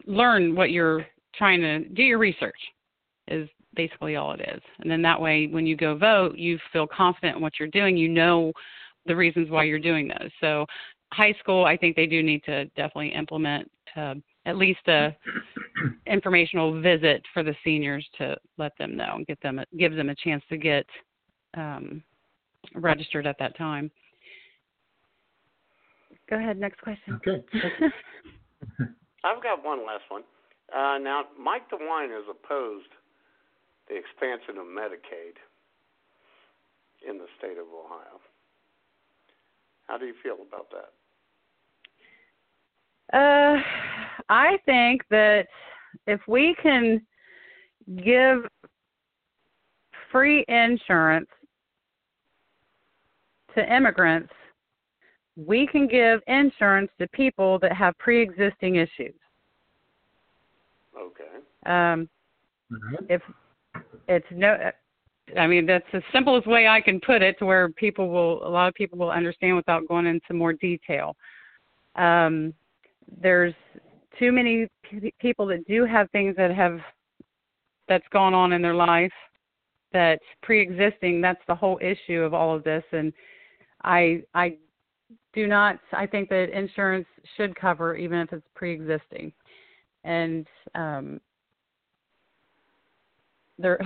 learn what you're trying to do your research is basically all it is. And then that way, when you go vote, you feel confident in what you're doing. You know the reasons why you're doing those. So, high school, I think they do need to definitely implement uh, at least a *clears throat* informational visit for the seniors to let them know and get them give them a chance to get um, registered at that time. Go ahead, next question. Okay. *laughs* I've got one last one. Uh, now, Mike DeWine has opposed the expansion of Medicaid in the state of Ohio. How do you feel about that? Uh, I think that if we can give free insurance to immigrants, we can give insurance to people that have pre-existing issues. Okay. Um, if it's no, I mean that's the simplest way I can put it to where people will, a lot of people will understand without going into more detail. Um, there's too many p- people that do have things that have that's gone on in their life that's pre-existing. That's the whole issue of all of this, and I I do not. I think that insurance should cover even if it's pre-existing, and um, there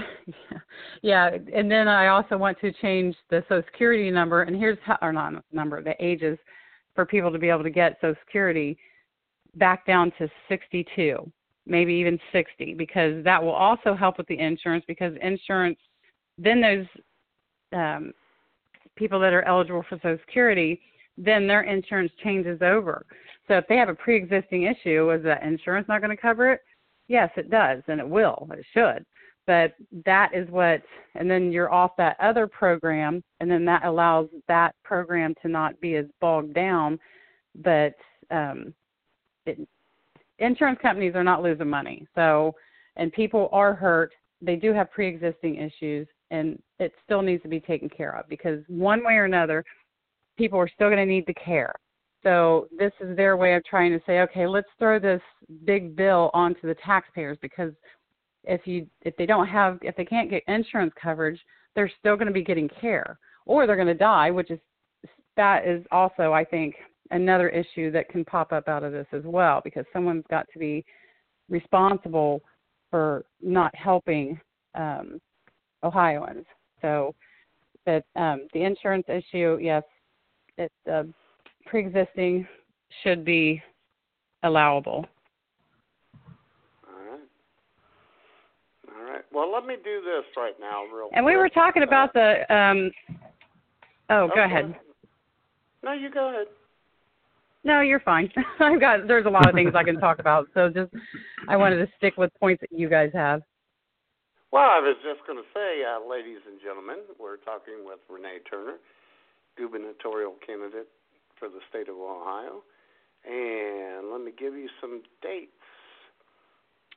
*laughs* yeah and then i also want to change the social security number and here's how or not number the ages for people to be able to get social security back down to 62 maybe even 60 because that will also help with the insurance because insurance then those um people that are eligible for social security then their insurance changes over. So if they have a pre-existing issue is that insurance not going to cover it? Yes it does and it will it should. But that is what and then you're off that other program and then that allows that program to not be as bogged down but um it, insurance companies are not losing money. So and people are hurt. They do have pre-existing issues and it still needs to be taken care of because one way or another people are still going to need the care. So this is their way of trying to say okay let's throw this big bill onto the taxpayers because if you if they don't have if they can't get insurance coverage they're still going to be getting care or they're going to die which is that is also i think another issue that can pop up out of this as well because someone's got to be responsible for not helping um ohioans so but um the insurance issue yes it uh, pre-existing should be allowable All right. All right. Well, let me do this right now, real And we were quick. talking about the um oh, go ahead. No, you go ahead. No, you're fine. *laughs* I've got there's a lot of things I can talk about. So just I wanted to stick with points that you guys have. Well, I was just going to say, uh, ladies and gentlemen, we're talking with Renea Turner, gubernatorial candidate for the state of Ohio. And let me give you some dates.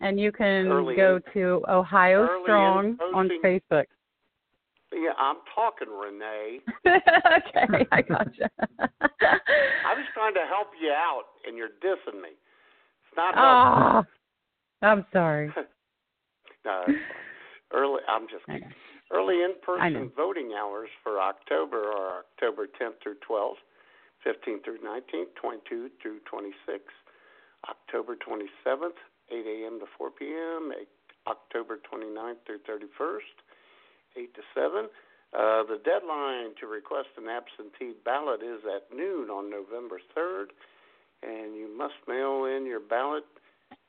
And you can Early go in- to Ohio Strong on Facebook. Yeah, I'm talking, Renea. *laughs* okay, I gotcha. I was trying to help you out, and you're dissing me. It's not helpful. Ah, I'm sorry. *laughs* no, early. I'm just kidding. Early in-person voting hours for October are October 10th through 12th, 15th through 19th, 22 through 26th, October 27th, 8 a.m. to 4 p.m., October 29th through 31st, 8 to 7. Uh, the deadline to request an absentee ballot is at noon on November 3rd, and you must mail in your ballot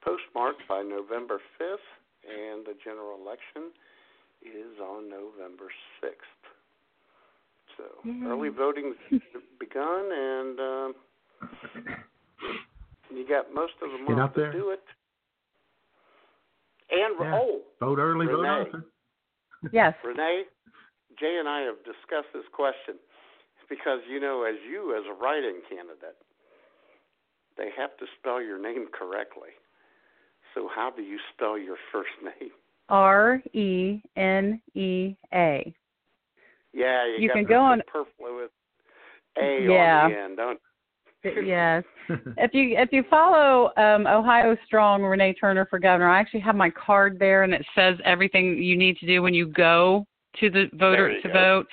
postmarked by November 5th, and the general election is on November 6th. So Yay. early voting's begun, and um, you got most of the month to do it. And Yeah. oh, Vote early, vote often. Yes. *laughs* Renea, Jay and I have discussed this question because you know, as you as a write-in candidate, they have to spell your name correctly. So how do you spell your first name? R E N E A. Yeah, you, You can go on- superfluous A Yeah. on the end, don't *laughs* Yes. *laughs* if you if you follow um, Ohio Strong Renea Turner for governor, I actually have my card there, and it says everything you need to do when you go to the voter to go. vote.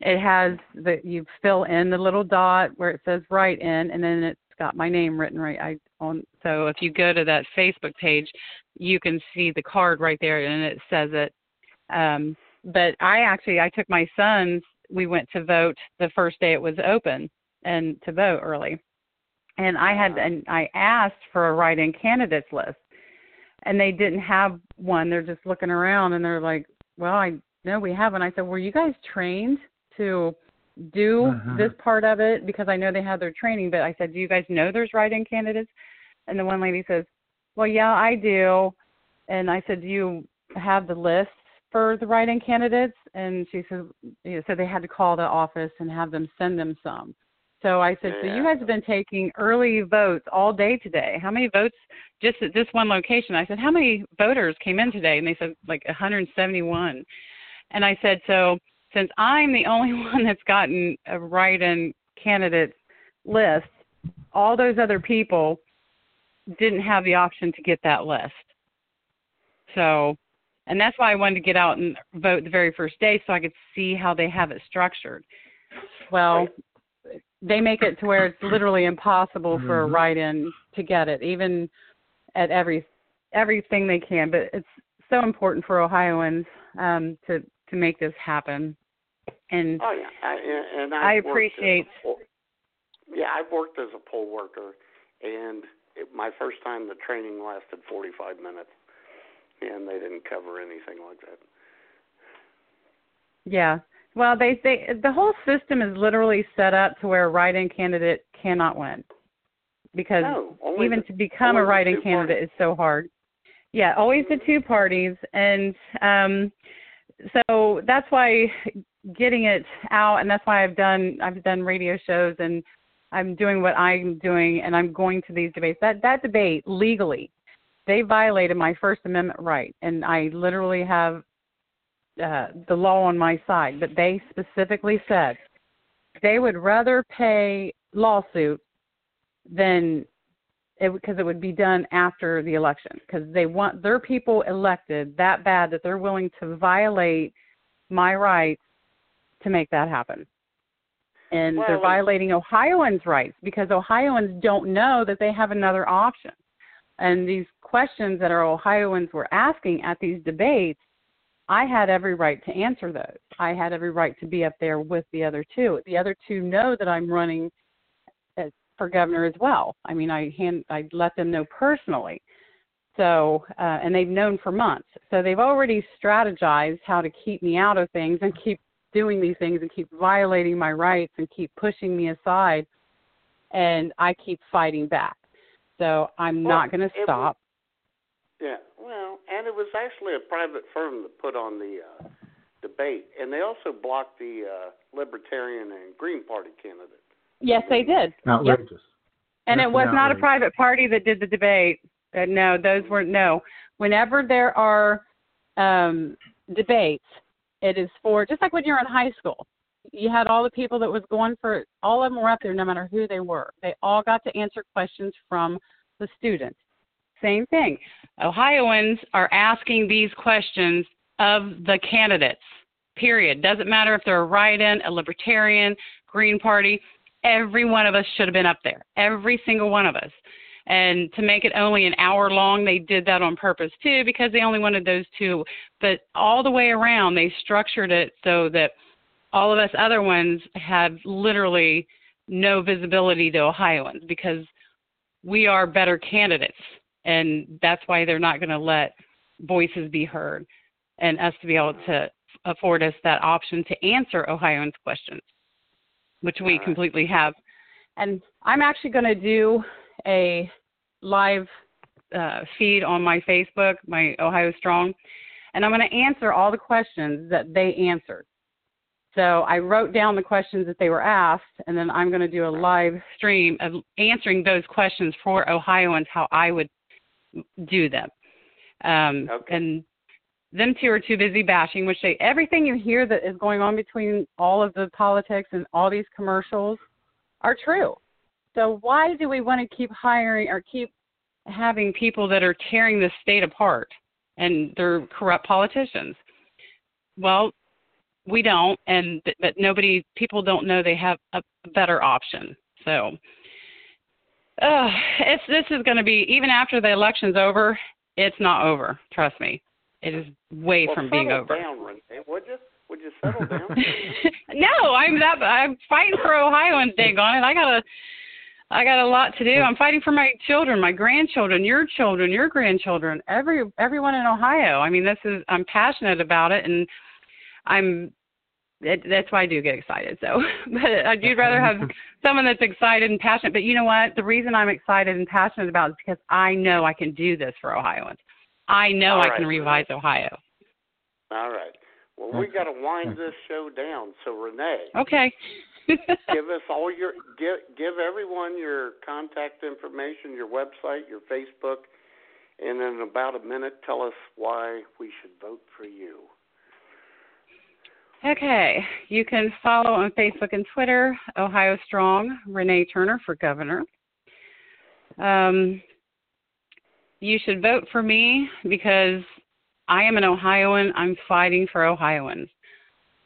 It has that you fill in the little dot where it says write in, and then it's got my name written right I on. So if you go to that Facebook page, you can see the card right there, and it says it. Um, but I actually I took my sons. We went to vote the first day it was open, and to vote early and I had and I asked for a write-in candidates list, and they didn't have one. They're just looking around and they're like, "Well, I no, we haven't." I said, "Were you guys trained to do Uh-huh. this part of it?" Because I know they had their training, but I said, "Do you guys know there's write-in candidates?" And the one lady says, "Well, yeah, I do." And I said, "Do you have the list for the write-in candidates?" And she said, you know, "So they had to call the office and have them send them some." So I said, so you guys have been taking early votes all day today. How many votes just at this one location? I said, how many voters came in today? And they said like 171. And I said, so since I'm the *laughs* only one that's gotten a write-in candidate list, all those other people didn't have the option to get that list. So, and that's why I wanted to get out and vote the very first day so I could see how they have it structured. Well, they make it to where it's literally impossible for a Mhm. write-in to get it, even at every everything they can. But it's so important for Ohioans um, to to make this happen. And Oh yeah, I, and and I I've worked appreciate- poll- yeah, I've worked as a poll worker, and it, my first time the training lasted 45 minutes, and they didn't cover anything like that. yeah, well, they they the whole system is literally set up to where a write-in candidate cannot win because No, even the- to become a write-in candidate parties. is so hard. Yeah, always the two parties, and um, so that's why getting it out, and that's why I've done I've done radio shows, and I'm doing what I'm doing, and I'm going to these debates. That that debate legally, they violated my First Amendment right, and I literally have uh, the law on my side. But they specifically said they would rather pay lawsuit than it because it would be done after the election because they want their people elected that bad that they're willing to violate my rights to make that happen. And they're violating Ohioans' rights because Ohioans don't know that they have another option. And these questions that our Ohioans were asking at these debates, I had every right to answer those. I had every right to be up there with the other two. The other two know that I'm running as, for governor as well. I mean, I hand I let them know personally. So, uh, and they've known for months. So they've already strategized how to keep me out of things and keep doing these things and keep violating my rights and keep pushing me aside. And I keep fighting back. So I'm Well, not going to stop. Yeah, well, and it was actually a private firm that put on the uh, debate, and they also blocked the uh, Libertarian and Green Party candidate. Yes, they did. Yep. Outrageous. And it was an not a private party that did the debate. Uh, no, those were no. Whenever there are um, debates, it is for just like when you're in high school. You had all the people that was going for all of them were up there, no matter who they were. They all got to answer questions from the students. Same thing. Ohioans are asking these questions of the candidates. Period. Doesn't matter if they're a write-in, a libertarian, Green Party. Every one of us should have been up there. Every single one of us. And to make it only an hour long, they did that on purpose too, because they only wanted those two. But all the way around, they structured it so that all of us other ones have literally no visibility to Ohioans because we are better candidates. And that's why they're not going to let voices be heard. and us to be able to afford us that option to answer Ohioans' questions, which we completely have. And I'm actually going to do a live uh, feed on my Facebook, my Ohio Strong, and I'm going to answer all the questions that they answered. So I wrote down the questions that they were asked, and then I'm going to do a live stream of answering those questions for Ohioans how I would do them. Um, Okay. And them two are too busy bashing, which they everything you hear that is going on between all of the politics and all these commercials are true. So why do we want to keep hiring or keep having people that are tearing the state apart and they're corrupt politicians? Well, we don't, and but- but nobody, people don't know they have a better option. So, uh, it's this is going to be even after the election's over. It's not over. Trust me, it is way well, from being over. down, Renea, would you? Would you settle down? *laughs* no, I'm that I'm fighting for Ohioans, dang on it. I got a I got a lot to do. I'm fighting for my children, my grandchildren, your children, your grandchildren, every everyone in Ohio. I mean, this is I'm passionate about it, and I'm it, that's why I do get excited. So, *laughs* but I'd rather *laughs* have someone that's excited and passionate. But you know what? The reason I'm excited and passionate about it is because I know I can do this for Ohioans. I know All I can revise Ohio. All right. Well, we got to wind this show down. So, Renea, Okay. *laughs* give us all your give give everyone your contact information, your website, your Facebook, and in about a minute, tell us why we should vote for you. Okay, you can follow on Facebook and Twitter, Ohio Strong, Renea Turner for governor. Um, you should vote for me because I am an Ohioan. I'm fighting for Ohioans.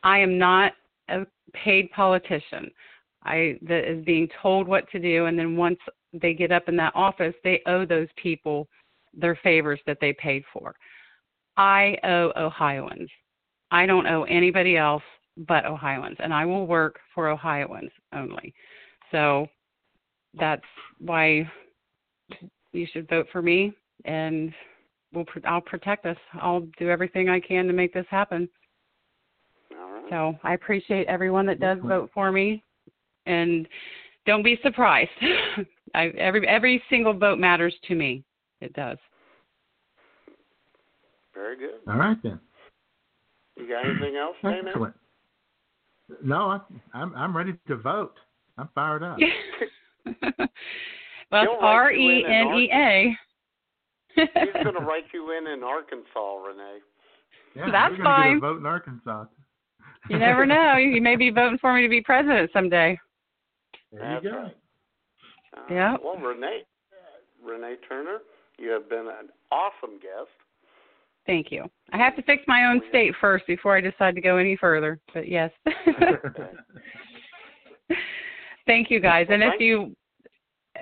I am not a paid politician. I that is being told what to do, and then once they get up in that office, they owe those people their favors that they paid for. I owe Ohioans. I don't owe anybody else but Ohioans, and I will work for Ohioans only. So that's why you should vote for me, and we'll pr- I'll protect us. I'll do everything I can to make this happen. All right. So I appreciate everyone that does vote for me, and don't be surprised. *laughs* I, every every single vote matters to me. It does. Very good. All right then. You got anything else, Damon? Excellent. No, I, I'm I'm ready to vote. I'm fired up. *laughs* well, He'll it's write R you E in an N E A. *laughs* He's going to write you in in Arkansas, Renea. Yeah, That's we're gonna fine. Get a vote in Arkansas. You never know. *laughs* You may be voting for me to be president someday. There That's you go. right. Uh, Yeah. Well, Renea, Renea Turner, you have been an awesome guest. Thank you. I have to fix my own state first before I decide to go any further. But yes. *laughs* Thank you guys. And if you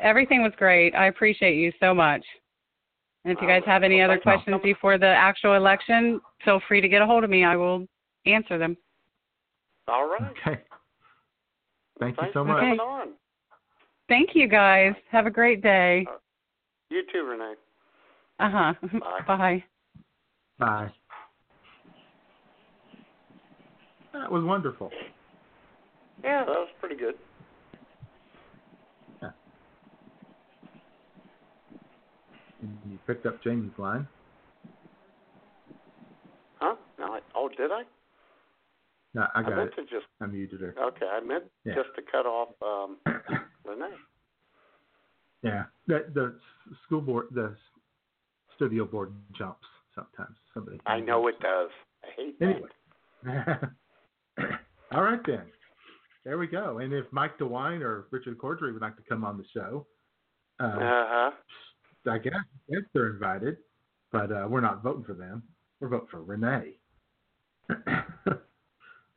everything was great. I appreciate you so much. And if you guys have any other questions before the actual election, feel free to get a hold of me. I will answer them. All right. Okay. Thank you so much. coming on. Thank you guys. Have a great day. You too, Renea. Uh huh. Bye. *laughs* Bye. Bye. That was wonderful. Yeah, that was pretty good. And You picked up Jamie's line. Huh? No, I, oh, did I? No, I got I meant it. to just. I muted her. Okay, I meant Yeah. just to cut off um, Renea. Yeah, the the school board, the studio board jumps sometimes. Somebody. I know it does. I hate that. Anyway. *laughs* All right then. There we go. And if Mike DeWine or Richard Cordray would like to come on the show, uh, Uh huh. I guess, I guess they're invited, but uh, we're not voting for them. We're voting for Renea. *clears throat*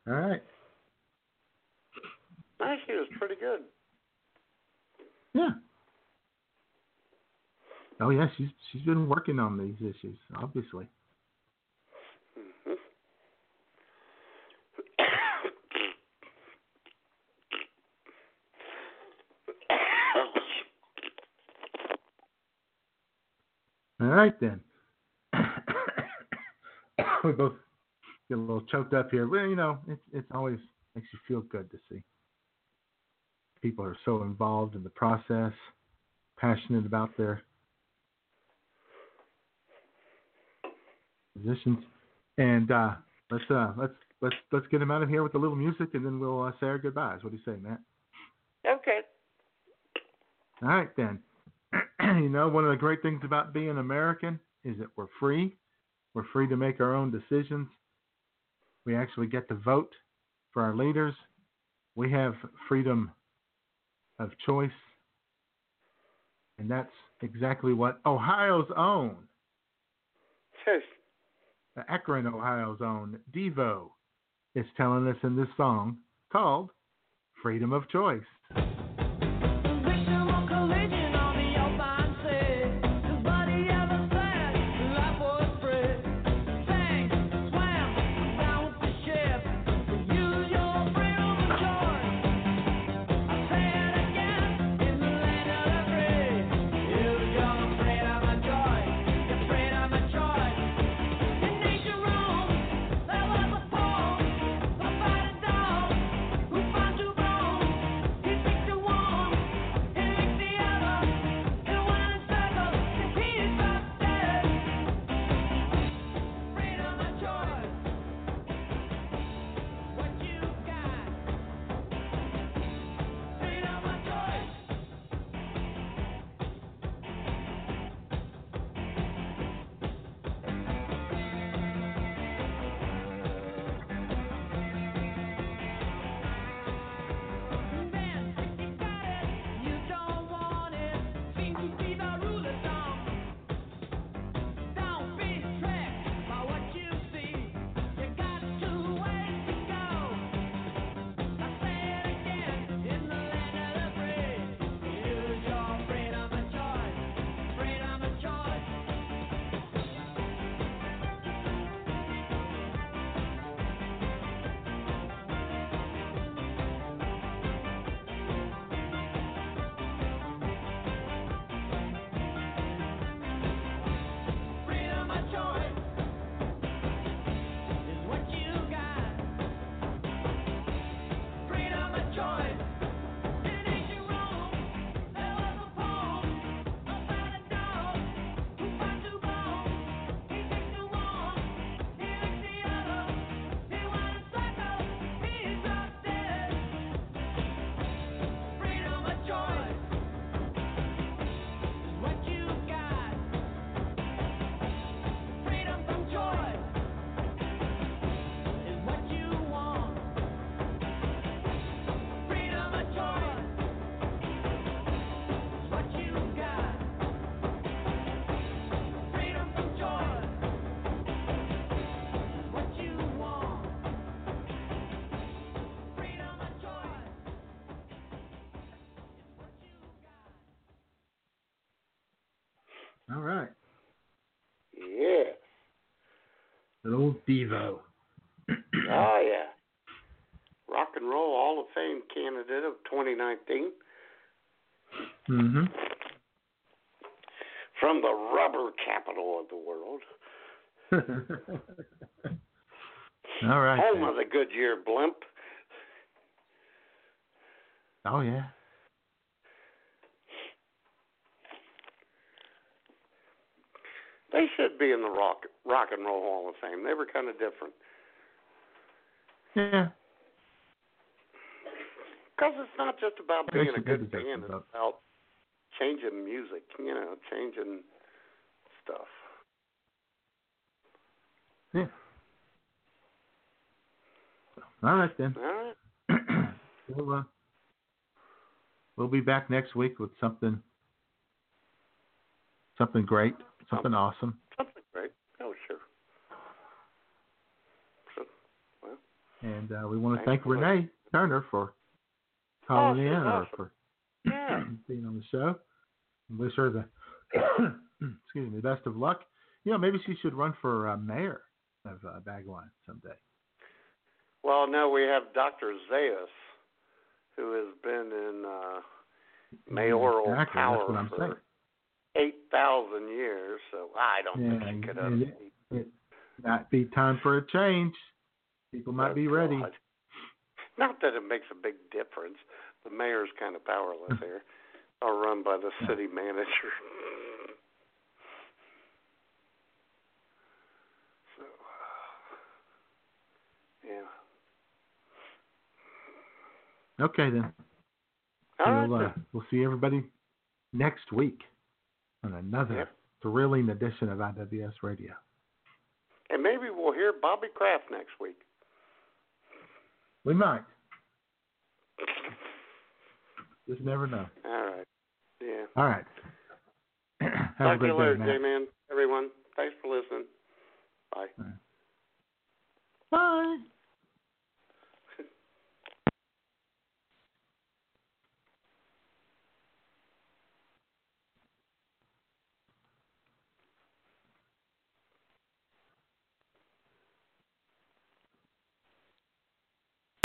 All right. No, she was pretty good. Yeah. Oh yeah, she's she's been working on these issues, obviously. Mhm. All right then. *coughs* we both get a little choked up here. You know, it's it's always makes you feel good to see people are so involved in the process, passionate about their positions. And uh, let's uh, let's let's let's get him out of here with a little music, and then we'll uh, say our goodbyes. What do you say, Matt? Okay. All right then. *clears throat* you know, one of the great things about being American is that we're free. We're free to make our own decisions. We actually get to vote for our leaders. We have freedom of choice. And that's exactly what Ohio's own, the Akron, Ohio's own Devo is telling us in this song called Freedom of Choice. Little Devo. Oh *clears throat* yeah. Rock and Roll Hall of Fame candidate of 2019 Mm-hmm. from the rubber capital of the world, *laughs* All right. home then. of the Goodyear blimp. Oh yeah. They should be in the rock rock and roll Hall of Fame. They were kind of different Yeah. because it's not just about being a good band. It's about changing music. You know, changing stuff. Yeah. All right then. All right. *clears throat* we'll, uh, we'll be back next week with something something great, something awesome. Something great. Oh sure. So, well, And uh, we want to thank Renea Turner for calling she's in or awesome. for *clears throat* yeah. being on the show. And wish her the *clears throat* excuse me best of luck. You know, maybe she should run for uh, mayor of uh, Bagline someday. Well, now we have Dr. Zayas, who has been in uh, mayoral Exactly, power that's what I'm for saying. Eight thousand years. So I don't Yeah, think she could it, it might be time for a change. People might be ready. God. Not that it makes a big difference. The mayor's kind of powerless here. Are run by the city manager. *laughs* so, yeah. Okay then. All right. we'll, uh, then. we'll see everybody next week on another Yep. thrilling edition of IWS Radio. And maybe we'll hear Bobby Kraft next week. We might. Just never know. All right. Yeah. All right. *clears throat* Have a Talk to you later, day, J-Man. Everyone, thanks for listening. Bye. Bye.